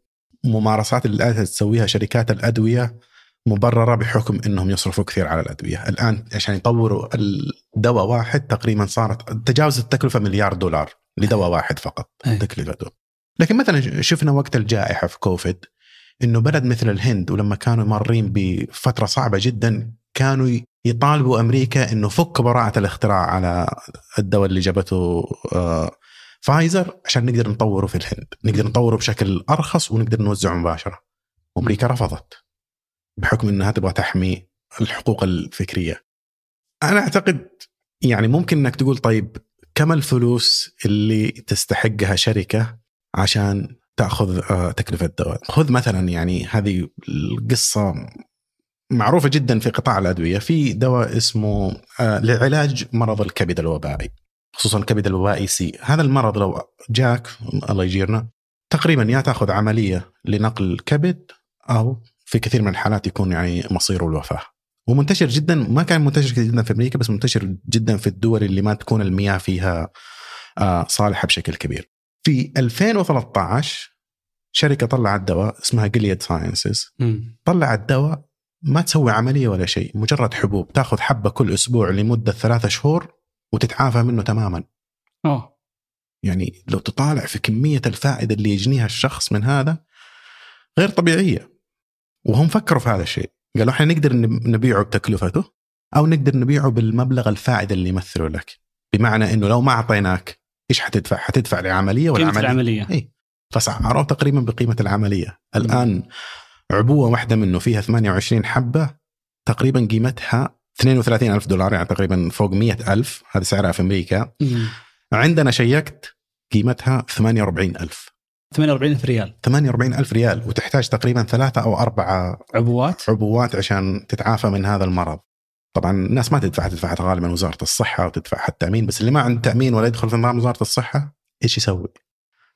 ممارسات اللي الآن تسويها شركات الأدوية مبررة بحكم إنهم يصرفوا كثير على الأدوية، الآن عشان يطوروا الدواء واحد تقريبا صارت تجاوز التكلفة مليار دولار لدواء واحد فقط. تكلفته. لكن مثلا شفنا وقت الجائحة في كوفيد إنه بلد مثل الهند ولما كانوا مارين بفترة صعبة جدا كانوا يطالبوا أمريكا إنه فك براءة الاختراع على الدواء اللي جابته آه، فايزر عشان نقدر نطوره في الهند، نقدر نطوره بشكل أرخص ونقدر نوزعه مباشرة. وأمريكا رفضت بحكم إنها تبغى تحمي الحقوق الفكرية. أنا أعتقد يعني ممكن إنك تقول طيب كم الفلوس اللي تستحقها شركة عشان تأخذ آه، تكلفة الدواء؟ خذ مثلا يعني هذه القصة معروفة جدا في قطاع الأدوية، في دواء اسمه آه، لعلاج مرض الكبد الوبائي. خصوصا الكبد الوبائي سي، هذا المرض لو جاك الله يجيرنا تقريبا يا تأخذ عملية لنقل الكبد أو في كثير من الحالات يكون يعني مصيره الوفاة. ومنتشر جدا ما كان منتشر جدا في أمريكا بس منتشر جدا في الدول اللي ما تكون المياه فيها آه، صالحة بشكل كبير. في 2013 شركة طلعت دواء اسمها جليد ساينسز. طلعت دواء ما تسوي عملية ولا شيء مجرد حبوب تاخذ حبة كل أسبوع لمدة ثلاثة شهور وتتعافى منه تماما. اوه يعني لو تطالع في كمية الفائدة اللي يجنيها الشخص من هذا غير طبيعية. وهم فكروا في هذا الشيء. قالوا إحنا نقدر نب- نبيعه بتكلفته أو نقدر نبيعه بالمبلغ الفائدة اللي يمثله لك. بمعنى إنه لو ما أعطيناك إيش حتدفع؟ حتدفع لعمليه ولا قيمه العملية. اي فسعروه تقريبا بقيمة العملية. الآن عبوة واحدة منه فيها 28 حبة تقريبا قيمتها 32 ألف دولار يعني تقريبا فوق 100 ألف. هذا سعرها في أمريكا. مم. عندنا شيكت قيمتها 48 ألف. 48 ألف ريال. 48 ألف ريال وتحتاج تقريبا ثلاثة أو أربعة عبوات. عبوات عشان تتعافى من هذا المرض. طبعا الناس ما تدفع تدفع غالبا وزارة الصحة وتدفع التامين بس اللي ما عنده تأمين ولا يدخل في نظام وزارة الصحة إيش يسوي؟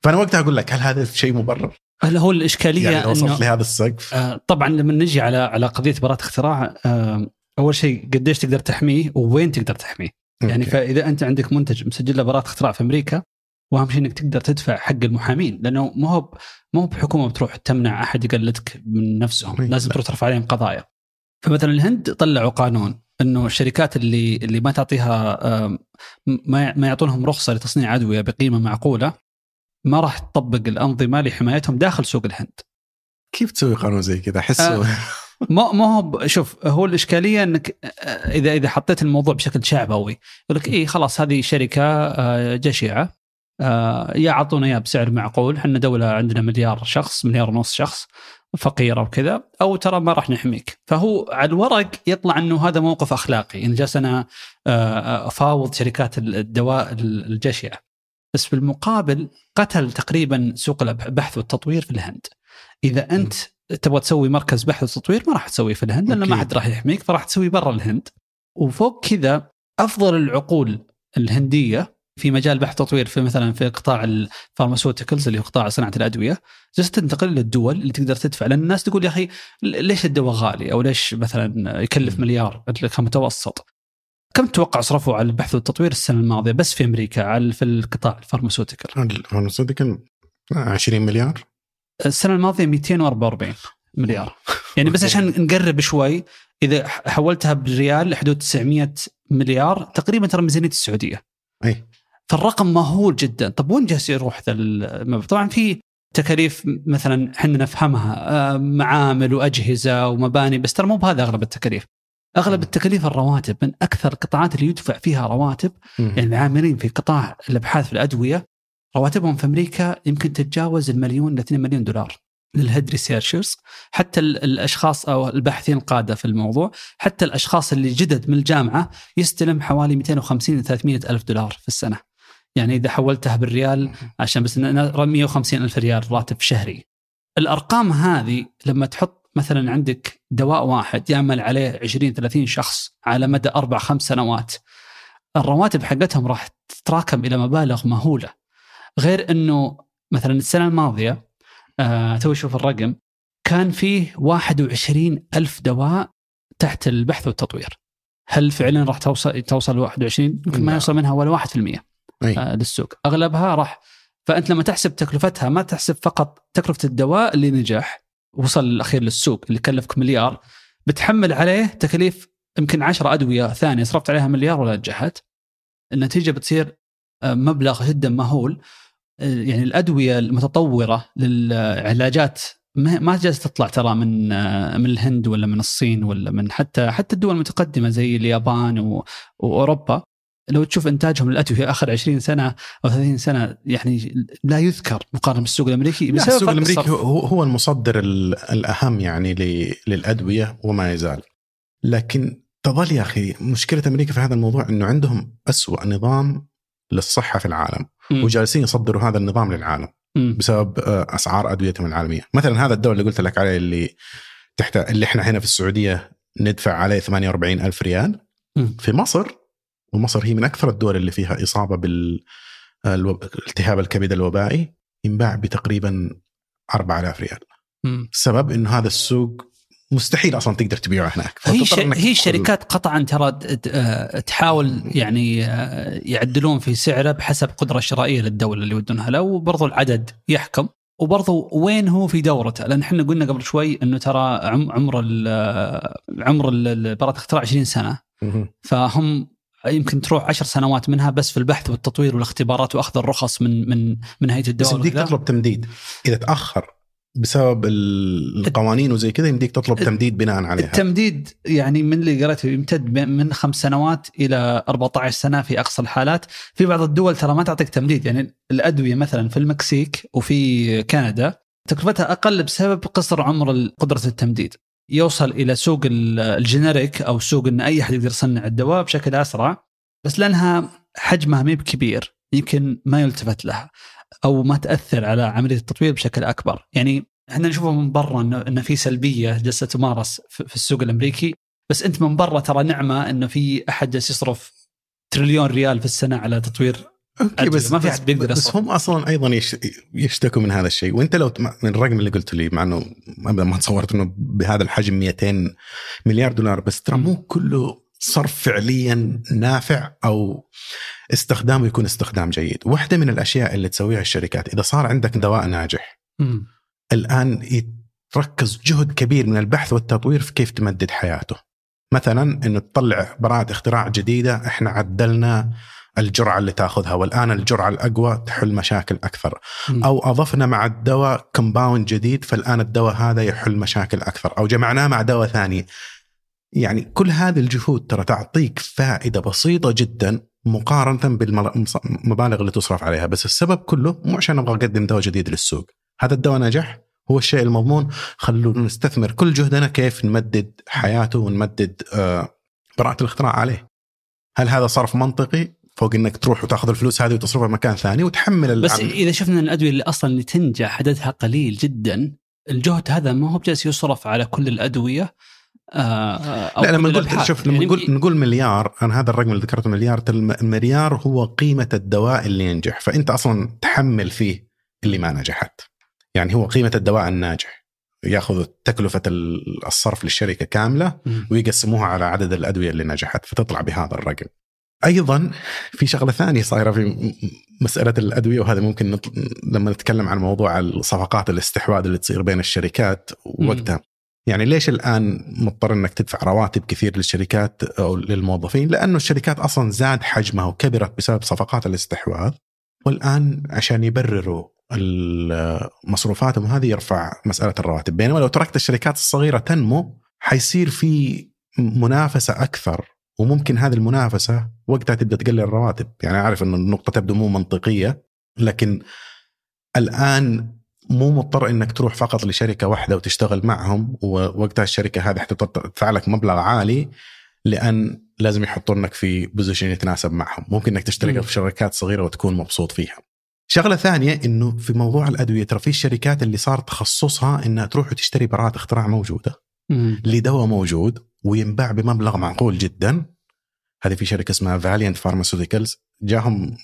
فأنا وقتها أقول لك هل هذا شيء مبرر؟ هل هو الإشكالية يعني لو إنه وصلت لهذا السقف آه طبعا لما نجي على على قضية براءة اختراع آه أول شيء قديش تقدر تحميه ووين تقدر تحميه يعني أوكي. فإذا أنت عندك منتج مسجل له براءة اختراع في أمريكا وأهم شيء إنك تقدر تدفع حق المحامين لأنه مو هو مو هو بحكومة بتروح تمنع أحد يقلدك من نفسهم أي، لازم لا. تروح ترفع عليهم قضايا فمثلا الهند طلعوا قانون إنه الشركات اللي اللي ما تعطيها ما ما يعطونهم رخصة لتصنيع أدوية بقيمة معقولة ما راح تطبق الأنظمة لحمايتهم داخل سوق الهند كيف تسوي قانون زي كذا؟ احسه ما ما هو شوف هو الإشكالية إنك آه، اذا إذا حطيت الموضوع بشكل شعبوي يقول لك اي خلاص هذه شركة آه، جشعة آه، يا اعطونا اياه بسعر معقول إحنا دولة عندنا مليار شخص مليار ونص شخص فقيرة وكذا أو ترى ما راح نحميك. فهو على الورق يطلع أنه هذا موقف أخلاقي إن جالس أنا آه، افاوض شركات الدواء الجشعة. بس في المقابل قتل تقريبا سوق البحث والتطوير في الهند. إذا أنت تبغى تسوي مركز بحث وتطوير ما راح تسويه في الهند لأن ما. حد راح يحميك فراح تسويه برا الهند. وفوق كذا أفضل العقول الهندية في مجال البحث والتطوير في مثلا في قطاع ال pharmaceuticals اللي هو قطاع صناعة الأدوية جالسه تنتقل للدول اللي تقدر تدفع. لأن الناس تقول يا أخي ليش الدواء غالي؟ أو ليش مثلا يكلف مليار كمتوسط؟ كم تتوقع صرفوا على البحث والتطوير السنة الماضية بس في أمريكا على في القطاع ال pharmaceutical ال pharmaceutical 20 مليار؟ السنة الماضية 244 مليار. يعني بس. عشان نقرب شوي إذا حولتها بالريال حدود 900 مليار تقريبا ترى ميزانيه السعودية. أي. فالرقم مهول جدا. طب وين جالس يروح ذا المبلغ طبعا في تكاليف مثلا إحنا نفهمها آه، معامل وأجهزة ومباني بس ترى مو بهذا أغلب التكاليف. أغلب التكاليف الرواتب من أكثر القطاعات اللي يدفع فيها رواتب يعني العاملين في قطاع الأبحاث في الأدوية رواتبهم في أمريكا يمكن تتجاوز المليون ل 2 مليون دولار لل head researchers. حتى ال- الأشخاص أو الباحثين القادة في الموضوع حتى الأشخاص اللي جدد من الجامعة يستلم حوالي 250 ل 300 ألف دولار في السنة. يعني إذا حولتها بالريال عشان بس ن- ن- 150 ألف ريال راتب شهري. الأرقام هذه لما تحط مثلا عندك دواء واحد يعمل عليه 20 30 شخص على مدى أربع خمس سنوات الرواتب حقتهم راح تتراكم إلى مبالغ مهولة. غير إنه مثلا السنة الماضية آه تو أشوف الرقم كان فيه 21 ألف دواء تحت البحث والتطوير. هل فعلا راح توصل توصل 21 يمكن ما لا. يوصل منها ولا 1% أي. آه، للسوق. أغلبها راح فأنت لما تحسب تكلفتها ما تحسب فقط تكلفة الدواء اللي نجح وصل الأخير للسوق اللي كلفك مليار بتحمل عليه تكاليف يمكن 10 أدوية ثانية صرفت عليها مليار ولا نجحت. النتيجة بتصير آه، مبلغ جدا مهول. آه، يعني الأدوية المتطورة للعلاجات ما جالسة تطلع ترى من من الهند ولا من الصين ولا من حتى حتى الدول المتقدمة زي اليابان وأوروبا. لو تشوف إنتاجهم للادويه آخر 20 سنة أو 30 سنة يعني لا يذكر مقارنة بالسوق الأمريكي لا، بسبب السوق الأمريكي الصرف. هو هو المصدر ال- الأهم يعني للأدوية وما يزال لكن تظل يا أخي مشكلة أمريكا في هذا الموضوع إنه عندهم أسوأ نظام للصحة في العالم مم. وجالسين يصدروا هذا النظام للعالم مم. بسبب آه، أسعار أدويتهم العالمية مثلا هذا الدواء اللي قلت لك عليه اللي تحت اللي إحنا هنا في السعودية ندفع عليه 48 ألف ريال مم. في مصر ومصر هي من أكثر الدول اللي فيها إصابة بالالتهاب الكبد الوبائي ينباع بتقريبا 4000 ريال. مم. السبب إنه هذا السوق مستحيل أصلا تقدر تبيعه هناك. هي ش... هي الشركات قطعا ترى آه، تحاول يعني آه، يعدلون في سعره بحسب القدره الشرائيه للدولة اللي يودونها له وبرضو العدد يحكم. وبرضو وين هو في دورته؟ لأن إحنا قلنا قبل شوي إنه ترى عم- عمر ال- آه، عمر براءة الاختراع 20 سنة. فهم يمكن تروح عشر سنوات منها بس في البحث والتطوير والاختبارات وأخذ الرخص من من من هيئة بس الدواء يمديك. تطلب تمديد. إذا تأخر بسبب ال- القوانين وزي كذا يمديك تطلب تمديد بناء عليها. التمديد يعني من اللي قريته يمتد من خمس سنوات إلى 14 سنة في أقصى الحالات، في بعض الدول ترى ما تعطيك تمديد. يعني الأدوية مثلا في المكسيك وفي كندا تكلفتها أقل بسبب قصر عمر قدرة التمديد. يوصل إلى سوق ال- ال generic أو سوق إن أي أحد يقدر يصنع الدواء بشكل أسرع بس لأنها حجمها ما بكبير يمكن ما يلتفت لها أو ما تأثر على عملية التطوير بشكل أكبر، يعني إحنا نشوفه من برا انه في سلبية جالسه تمارس في السوق الأمريكي بس أنت من برا ترى نعمة إنه في أحد جالس يصرف تريليون ريال في السنة على تطوير okay بس ما في أحد بيقدر بس. هم أصلا أيضا يش- يشتكوا من هذا الشيء وأنت لو من الرقم اللي قلت لي مع إنه ابدا ما تصورت إنه بهذا الحجم 200 مليار دولار بس ترى مو كله صرف فعليا نافع أو استخدامه يكون استخدام جيد واحدة من الأشياء اللي تسويها الشركات إذا صار عندك دواء ناجح مم. الآن يتركز جهد كبير من البحث والتطوير في كيف تمدد حياته. مثلا إنه تطلع براءة اختراع جديدة إحنا عدلنا الجرعة اللي تاخذها والآن الجرعة الأقوى تحل مشاكل أكثر. أو أضفنا مع الدواء كومباوند جديد فالآن الدواء هذا يحل مشاكل أكثر. أو جمعناه مع دواء ثاني. يعني كل هذه الجهود ترى تعطيك فائدة بسيطة جدا مقارنة بالمبالغ اللي تصرف عليها. بس السبب كله مو عشان أبغى اقدم دواء جديد للسوق. هذا الدواء نجح هو الشيء المضمون. خلونا نستثمر كل جهدنا كيف نمدد حياته ونمدد آه، براءة الاختراع عليه. هل هذا صرف منطقي؟ فوق إنك تروح وتاخذ الفلوس هذه وتصرفها مكان ثاني وتحمل بس العمل. إذا شفنا الأدوية اللي أصلا اللي تنجح عددها قليل جدا الجهد هذا ما هو بجالس يصرف على كل الأدوية آه، أو لا لما نقول. شوف لما يعني نقول نقول مليار أنا هذا الرقم اللي ذكرته مليار المليار هو قيمة الدواء اللي ينجح فأنت أصلا تحمل فيه اللي ما نجحت يعني هو قيمة الدواء الناجح ياخذوا تكلفة ال- الصرف للشركة كاملة. ويقسموها على عدد الأدوية اللي نجحت فتطلع بهذا الرقم. أيضا في شغلة ثانية صايرة في م- مسألة الأدوية وهذا ممكن نط... لما نتكلم عن موضوع الصفقات الاستحواذ اللي تصير بين الشركات وقتها. يعني ليش الآن مضطر إنك تدفع رواتب كثير للشركات أو للموظفين؟ لأنه الشركات أصلا زاد حجمها وكبرت بسبب صفقات الاستحواذ والآن عشان يبرروا مصروفاتهم هذه يرفع مسألة الرواتب، بينما لو تركت الشركات الصغيرة تنمو حيصير في منافسة أكثر وممكن هذه المنافسة وقتها تبدأ تقلل الرواتب، يعني أعرف إن النقطة تبدو مو منطقية لكن الآن مو مضطر إنك تروح فقط لشركة واحدة وتشتغل معهم ووقتها الشركة هذه حتدفع لك مبلغ عالي لأن لازم يحطونك في بوزيشن يتناسب معهم، ممكن إنك تشترك. في شركات صغيرة وتكون مبسوط فيها. شغلة ثانية إنه في موضوع الأدوية ترى في الشركات اللي صار تخصصها إنها تروح وتشتري براءة اختراع موجودة. لدواء موجود وينباع بمبلغ معقول جدا. هذه في شركة اسمها فاليانت فارماسيوتيكالز جاهم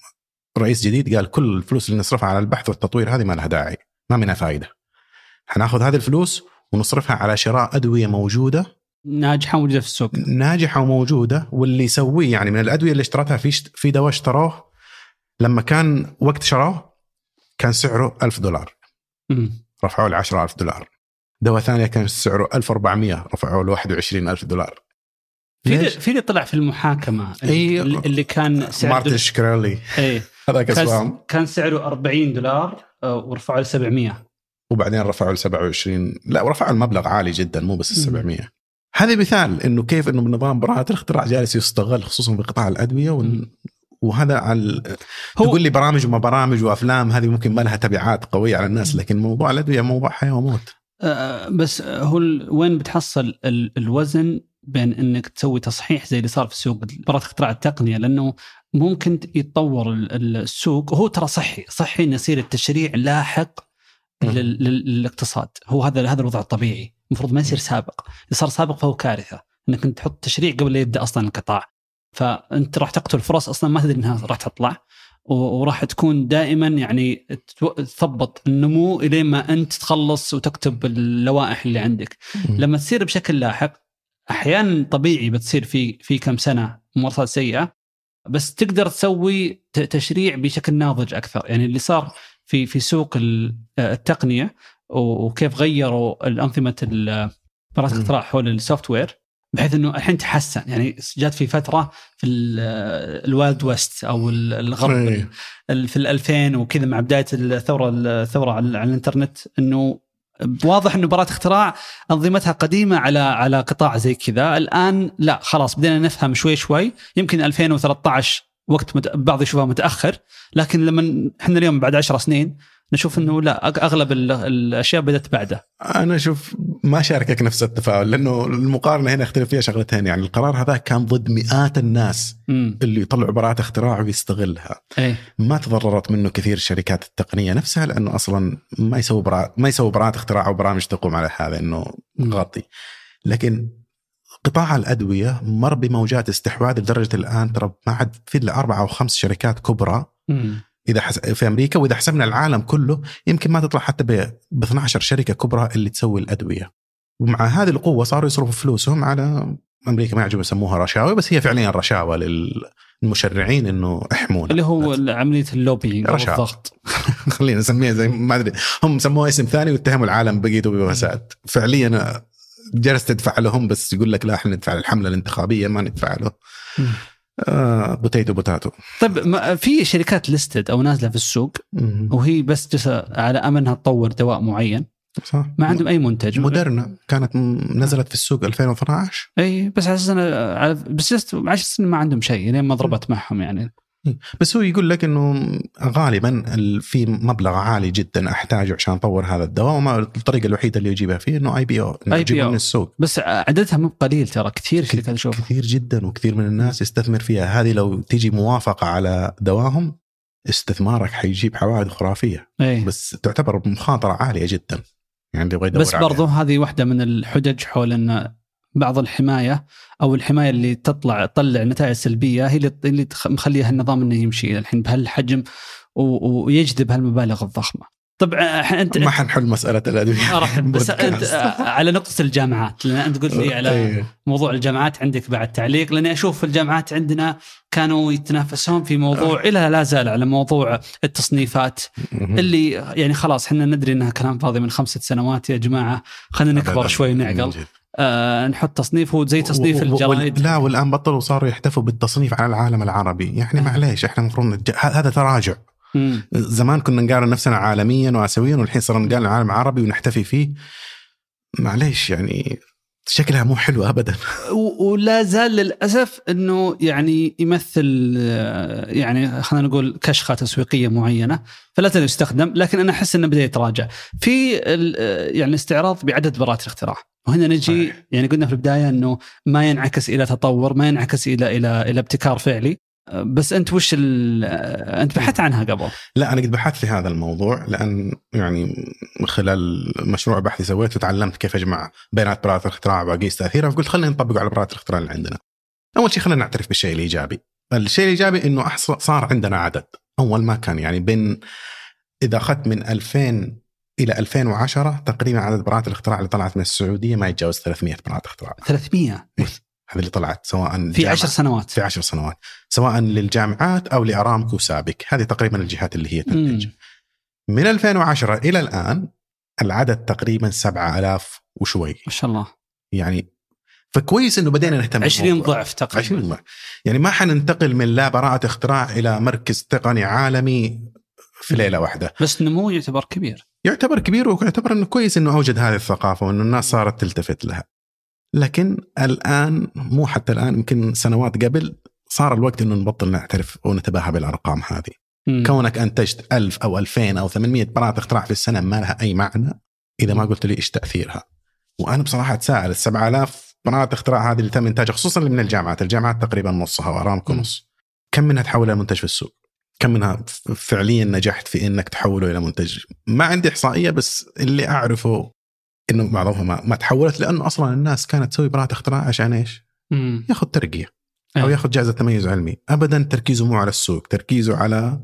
رئيس جديد قال كل الفلوس اللي نصرفها على البحث والتطوير هذه ما لها داعي، ما منها فائده. حناخذ هذه الفلوس ونصرفها على شراء أدوية موجودة ناجحة موجوده في السوق ناجحة وموجودة واللي يسويه يعني من الأدوية اللي اشترتها في شت- في دواء اشتروه لما كان وقت شروه كان سعره 1000 دولار. رفعوه ل 10000 دولار دواء ثاني كان سعره 1400 رفعوه ل 21000 دولار. في؟ في اللي طلع في المحاكمة. اللي, اللي كان سعر مارتن شكرالي. إيه هذاك كان, اسمهم. كان سعره 40 دولار آه، ورفعوا ل 700 وبعدين رفعوا ل 27 لا ورفعوا المبلغ عالي جدا مو بس ال مم. 700 هذا مثال إنه كيف إنه نظام براءة الاختراع جالس يستغل خصوصا في قطاع الأدوية وال... وهذا على هو تقول لي برامج وما برامج وأفلام هذه ممكن ما لها تبعات قوية على الناس لكن موضوع الأدوية موضوع حياة وموت. آه، بس هو وين بتحصل ال- الوزن بين إنك تسوي تصحيح زي اللي صار في السوق؟ براءة اختراع التقنية لأنه ممكن يتطور ال- ال- السوق وهو ترى صحي صحي ان يصير التشريع لاحق للاقتصاد. هو هذا هذا الوضع الطبيعي. المفروض ما يصير سابق. إذا صار سابق فهو كارثة. إنك أنت تحط تشريع قبل لا يبدأ أصلا القطاع. فأنت راح تقتل فرص أصلا ما تدري إنها راح تطلع. وراح تكون دائما يعني تثبط النمو إلين ما أنت تخلص وتكتب اللوائح اللي عندك. لما تصير بشكل لاحق أحيانا طبيعي بتصير في في كم سنة ممارسات سيئة بس تقدر تسوي تشريع بشكل ناضج أكثر. يعني اللي صار في في سوق ال- التقنية وكيف غيروا الأنظمة ال- براءة مم. الاختراع حول ال software بحيث إنه الحين تحسن. يعني جات في فترة في ال- ال Wild West أو ال- الغرب إيه. في ال 2000 وكذا مع بداية الثورة الثورة على على الإنترنت إنه واضح إنه براءة اختراع أنظمتها قديمة على على قطاع زي كذا. الآن لا خلاص بدينا نفهم شوي شوي. يمكن 2013 وقت مت... بعض يشوفها متأخر لكن لما إحنا اليوم بعد 10 سنين نشوف إنه لا أغلب ال- الأشياء بدأت بعده. أنا أشوف ما شاركك نفس التفاؤل لأنه المقارنة هنا اختلف فيها شغلتين يعني القرار هذا كان ضد مئات الناس امم اللي يطلعوا براءة اختراع ويستغلها. إيه. ما تضررت منه كثير الشركات التقنية نفسها لأنه أصلا ما يسووا براءة ما يسووا براءة اختراع أو برامج تقوم على هذا إنه. غطي. لكن قطاع الأدوية مر بموجات استحواذ لدرجة الآن ترى ما عاد في الا أربع أو خمس شركات كبرى مم. إذا حس... في أمريكا وإذا حسبنا العالم كله يمكن ما تطلع حتى ب... ب 12 شركة كبرى اللي تسوي الأدوية. ومع هذه القوة صاروا يصرفوا فلوسهم على أمريكا ما يعجبهم يسموها رشاوى بس هي فعليا رشاوى للمشرعين إنه احمونا اللي هو عملية اللوبينج. الضغط خلينا نسميها زي ما أدري هم سموها اسم ثاني واتهموا العالم بقيته بفساد فعليا جلست تدفع لهم بس يقول لك لا إحنا ندفع الحملة الانتخابية ما ندفع له. آه potato potato. طيب ما في شركات listed أو نازلة في السوق وهي بس على امل انها تطور دواء معين. صح. ما عندهم أي منتج. مودرنا كانت نزلت في السوق 2012 إي بس على أساس على- بس just 10 سنين ما عندهم شيء لين ما ضربت معهم يعني. بس هو يقول لك إنه غالبا ال- في مبلغ عالي جدا أحتاجه عشان أطور هذا الدواء وما الطريقة الوحيدة اللي يجيبها فيه إنه IP أو إنه IPO. يجيبه من السوق. بس عددها مو قليل ترى كثير شركات أشوفها. كثير جدا وكثير من الناس يستثمر فيها. هذه لو تيجي موافقة على دواهم استثمارك حيجيب حوائد خرافية. اي بس تعتبر مخاطرة عالية جدا. يعني يدور بس عليها. برضو هذه واحدة من الحجج حول إن بعض الحماية أو الحماية اللي تطلع تطلع نتائج سلبية هي اللي مخليها النظام إنه يمشي الحين بهالحجم ويجذب هالمبالغ الضخمة. طبعا أنت ما حنحل مسألة الادويه بس أنت. على نقطة الجامعات لأن أنت قلت لي على إيه. موضوع الجامعات عندك بعد تعليق لأني أشوف الجامعات عندنا كانوا يتنافسون في موضوع إلى لا زال على موضوع التصنيفات. اللي يعني خلاص إحنا ندري إنها كلام فاضي من خمسة سنوات يا جماعة خلينا نكبر. شوي ونعقل. آه نحط تصنيف هو زي تصنيف و- الجرايد لا والآن بطلوا صاروا يحتفوا بالتصنيف على العالم العربي يعني آه. معليش إحنا المفروض نتج... هذا تراجع مم. زمان كنا نقارن نفسنا عالميا واسيويا والحين صرنا نقارن العالم العربي ونحتفي فيه معليش يعني شكلها مو حلو ابدا ولا زال للأسف إنه يعني يمثل آه، يعني خلينا نقول كشخة تسويقية معينة فلا زال يستخدم لكن أنا أحس إنه بدأ يتراجع. في آه، يعني استعراض بعدد براءات الاختراع وهنا نجي صحيح. يعني قلنا في البداية إنه ما ينعكس إلى تطور ما ينعكس إلى إلى إلى ابتكار فعلي بس أنت وش ال- أنت بحثت عنها قبل لا أنا قد بحثت في هذا الموضوع لأن يعني خلال مشروع بحثي سويته تعلمت كيف أجمع بيانات براءة الاختراع واقيس تاثيرها فقلت خلينا نطبقه على براءة الاختراع اللي عندنا. أول شيء خلينا نعترف بالشيء الإيجابي. الشيء الإيجابي إنه أحص- صار عندنا عدد أول ما كان يعني بين إذا أخذت من 2000 إلى 2010 تقريبا عدد براءات الاختراع اللي طلعت من السعودية ما يتجاوز 300 براءة اختراع. 300 هذه اللي طلعت سواء في 10 سنوات. في عشر سنوات. سواء للجامعات أو لأرامكو سابك هذه تقريبا الجهات اللي هي تنتج. مم. من 2010 إلى الآن العدد تقريبا 7000 وشوي. ما شاء الله. يعني فكويس إنه بدينا نهتم 20 بالموضوع. ضعف تقريبا. 20 ضعف. يعني ما حننتقل من لا براءة اختراع إلى مركز تقني عالمي في ليلة واحدة. بس نمو يعتبر كبير. يعتبر كبير ويعتبر إنه كويس إنه أوجد هذه الثقافة وإنه الناس صارت تلتفت لها. لكن الآن مو حتى الآن يمكن سنوات قبل صار الوقت إنه نبطل نعترف ونتباهى بالأرقام هذه. مم. كونك أنتجت 1000 أو 2000 أو 800 براءة اختراع في السنة ما لها أي معنى إذا ما قلت لي إيش تأثيرها. وأنا بصراحة أتساءل ال 7000 براءة اختراع هذه اللي تم إنتاجها خصوصا اللي من الجامعات الجامعات تقريبا نصها وارامكو. نص كم منها تحول إلى منتج في السوق؟ كم منها فعليا نجحت في إنك تحوله إلى منتج؟ ما عندي إحصائية بس اللي أعرفه إنه معظمها ما, ما تحولت لأنه أصلا الناس كانت تسوي براءة اختراع عشان إيش؟ مم. ياخذ ترقية أو إيه. ياخذ جائزة تميز علمي ابدا تركيزه مو على السوق تركيزه على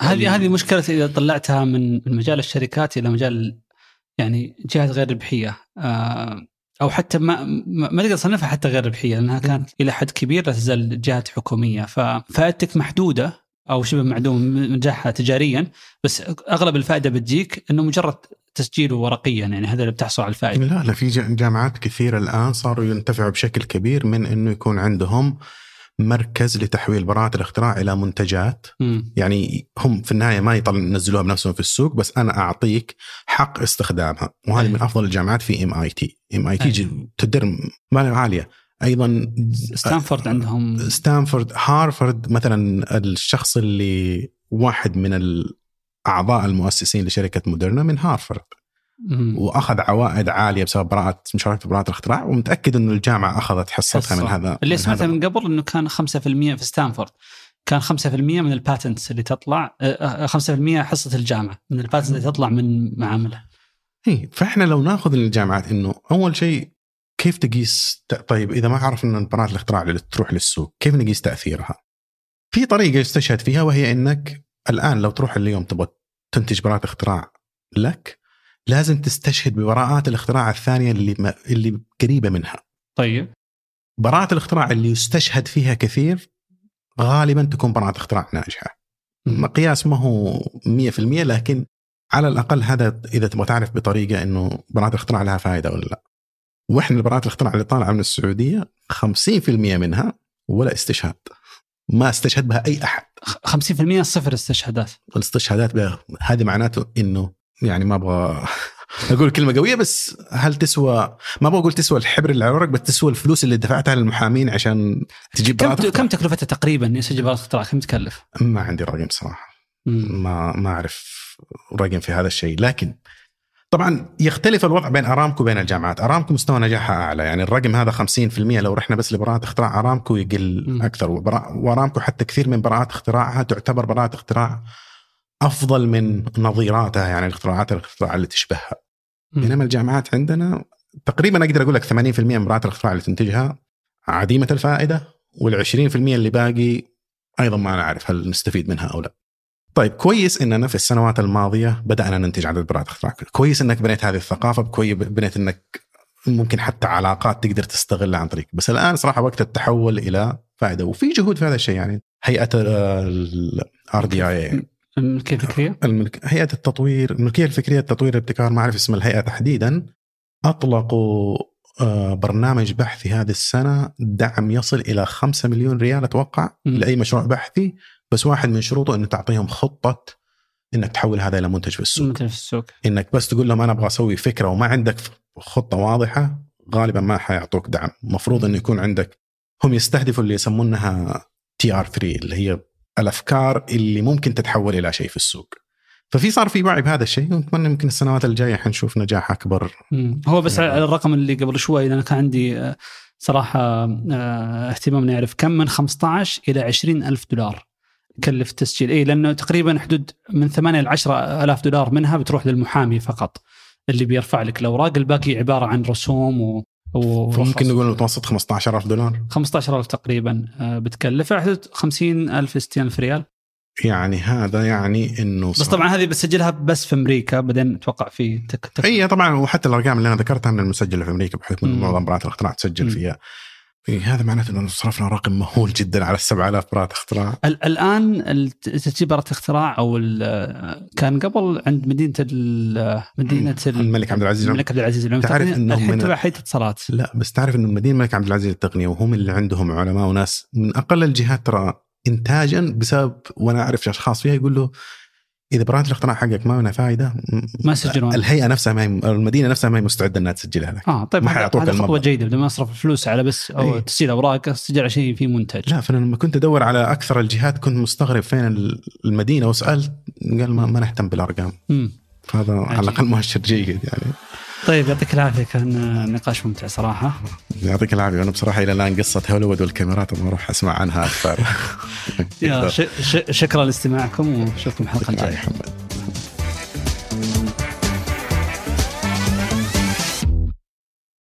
هذه هذه مشكلة إذا طلعتها من مجال الشركات إلى مجال يعني جهات غير ربحية آه، أو حتى ما ما تقدر تصنفها حتى غير ربحية لأنها كانت إلى حد كبير لا تزال جهات حكومية ففائدتك محدودة أو شبه معدوم من نجاحها تجاريا بس أغلب الفائدة بتجيك إنه مجرد تسجيله ورقيا يعني هذا اللي بتحصل على الفائدة لا لا في جا- جامعات كثيرة الآن صاروا ينتفعوا بشكل كبير من إنه يكون عندهم مركز لتحويل براءة الاختراع إلى منتجات مم. يعني هم في النهاية ما يطل ينزلوها بنفسهم في السوق بس أنا أعطيك حق استخدامها وهذه أي. من أفضل الجامعات في ام اي تي ام أي. تي تدر مبالغ عالية أيضا ستانفورد عندهم ستانفورد هارفرد مثلا الشخص اللي واحد من الاعضاء المؤسسين لشركة موديرنا من هارفرد. وأخذ عوائد عالية بسبب براءه مشاركته في براءة الاختراع ومتأكد انه الجامعة أخذت حصتها من. هذا اللي سمعته من قبل إنه كان 5% في ستانفورد كان 5% من ال patents اللي تطلع آه، آه، 5% حصة الجامعة من الباتنتس اللي تطلع من معاملها إيه، فإحنا لو ناخذ الجامعات إنه أول شيء كيف تقيس طيب إذا ما عرف إن براءة الاختراع اللي تروح للسوق كيف نقيس تأثيرها؟ في طريقة يستشهد فيها وهي إنك الآن لو تروح اليوم تبغى تنتج براءة اختراع لك لازم تستشهد ببراءات الاختراع الثانية اللي ما اللي قريبة منها. طيب براءة الاختراع اللي يستشهد فيها كثير غالبا تكون براءة اختراع ناجحة. مقياس ما هو 100% لكن على الأقل هذا إذا تبغى تعرف بطريقة إنه براءة الاختراع لها فائده ولا لا. وإحنا براءة الاختراع اللي طالعة من السعودية 50% منها ولا استشهاد. ما استشهد بها أي أحد. 50% صفر استشهادات. الاستشهادات هذه معناته إنه يعني ما أبغى أقول كلمة قوية بس هل تسوى ما أبغى أقول تسوى الحبر اللي على الورق بس تسوى الفلوس اللي دفعتها للمحامين عشان تجيب كم كم تكلفتها تقريبا يسجل براءة اختراع كم تكلف؟ ما عندي رقم صراحة ما ما أعرف رقم في هذا الشيء لكن طبعا يختلف الوضع بين أرامكو وبين الجامعات، أرامكو مستوى نجاحها أعلى يعني الرقم هذا 50% لو رحنا بس لبراءة اختراع أرامكو يقل. أكثر وأرامكو حتى كثير من براءات اختراعها تعتبر براءة اختراع أفضل من نظيراتها يعني الاختراعات الاختراع اللي تشبهها. بينما الجامعات عندنا تقريبا أقدر أقول لك 80% من براءات الاختراع اللي تنتجها عديمة الفائدة وال 20% اللي باقي أيضا ما نعرف هل نستفيد منها أو لا. طيب كويس إننا في السنوات الماضية بدأنا ننتج عدد براءات اختراع، كويس إنك بنيت هذه الثقافة، كويس بنيت إنك ممكن حتى علاقات تقدر تستغلها عن طريق، بس الآن صراحة وقت التحول إلى فائدة وفي جهود في هذا الشيء يعني هيئة الار دي اي الملكية الفكرية؟ الملك... هيئة التطوير الملكية الفكرية التطوير الابتكار ما أعرف اسم الهيئة تحديدا أطلقوا آه، برنامج بحثي هذه السنة دعم يصل إلى 5 مليون ريال أتوقع. لأي مشروع بحثي بس واحد من شروطه إنه تعطيهم خطة إنك تحول هذا إلى منتج في السوق. مثل في السوق. إنك بس تقول لهم أنا أبغى أسوي فكرة وما عندك خطة واضحة غالبا ما حيعطوك دعم. المفروض إنه يكون عندك هم يستهدفوا اللي يسمونها TRL 3 اللي هي الأفكار اللي ممكن تتحول إلى شيء في السوق. ففي صار في وعي بهذا الشيء ونتمنى يمكن السنوات الجاية حنشوف نجاح أكبر. مم. هو بس. على الرقم اللي قبل شوي لأن كان عندي آه، صراحة آه، اهتمام إني أعرف كم من 15 إلى 20 ألف دولار. يكلف التسجيل اي لأنه تقريبا حدود من 8 ل 10 آلاف دولار منها بتروح للمحامي فقط اللي بيرفع لك الأوراق. الباقي عبارة عن رسوم و فممكن نقول المتوسط 15000 دولار. 15000 تقريبا آه، بتكلف. حدود 50000 60000 ريال. يعني هذا يعني إنه بس طبعا هذه بتسجلها بس في أمريكا بعدين أتوقع في تك تك اي طبعا. وحتى الأرقام اللي أنا ذكرتها من المسجله في أمريكا بحكم انه. معظم براءات الاختراع تسجل. فيها. إيه هذا معناته إنه صرفنا رقم مهول جدا على ال 7000 براءة اختراع. ال- الآن التسجيل براءة اختراع أو كان قبل عند مدينة ال- الملك عبد العزيز. الملك عبد العزيز. تعرف إنهم الحين من- تبع هيئه اتصالات. لا بس تعرف إنه المدينة الملك عبد العزيز للتقنيه وهم اللي عندهم علماء وناس من أقل الجهات ترى انتاجا بسبب وأنا أعرف أشخاص فيها يقول له إذا براءة الاختراع حقك ما منها فائده ما يسجلون. الهيئة نفسها ما هي المدينة نفسها ما هي مستعدة إنها تسجلها لك آه طيب ما هذا حيعطوك هذا خطوة. جيدة بدل ما اصرف الفلوس على بس أو إيه. تسجيل اوراق اسجل على شيء فيه منتج لا فأنا لما كنت أدور على أكثر الجهات كنت مستغرب فين المدينة وسألت قال ما, ما نهتم بالأرقام مم. فهذا على. الأقل مؤشر جيد يعني طيب يعطيك العافية كان نقاش ممتع صراحة. يعطيك العافية. أنا بصراحة إلى الآن قصة هوليوود والكاميرات أبغى أروح أسمع عنها أكثر. يا ش- ش- شكرا لاستماعكم وأشوفكم الحلقة الجاية.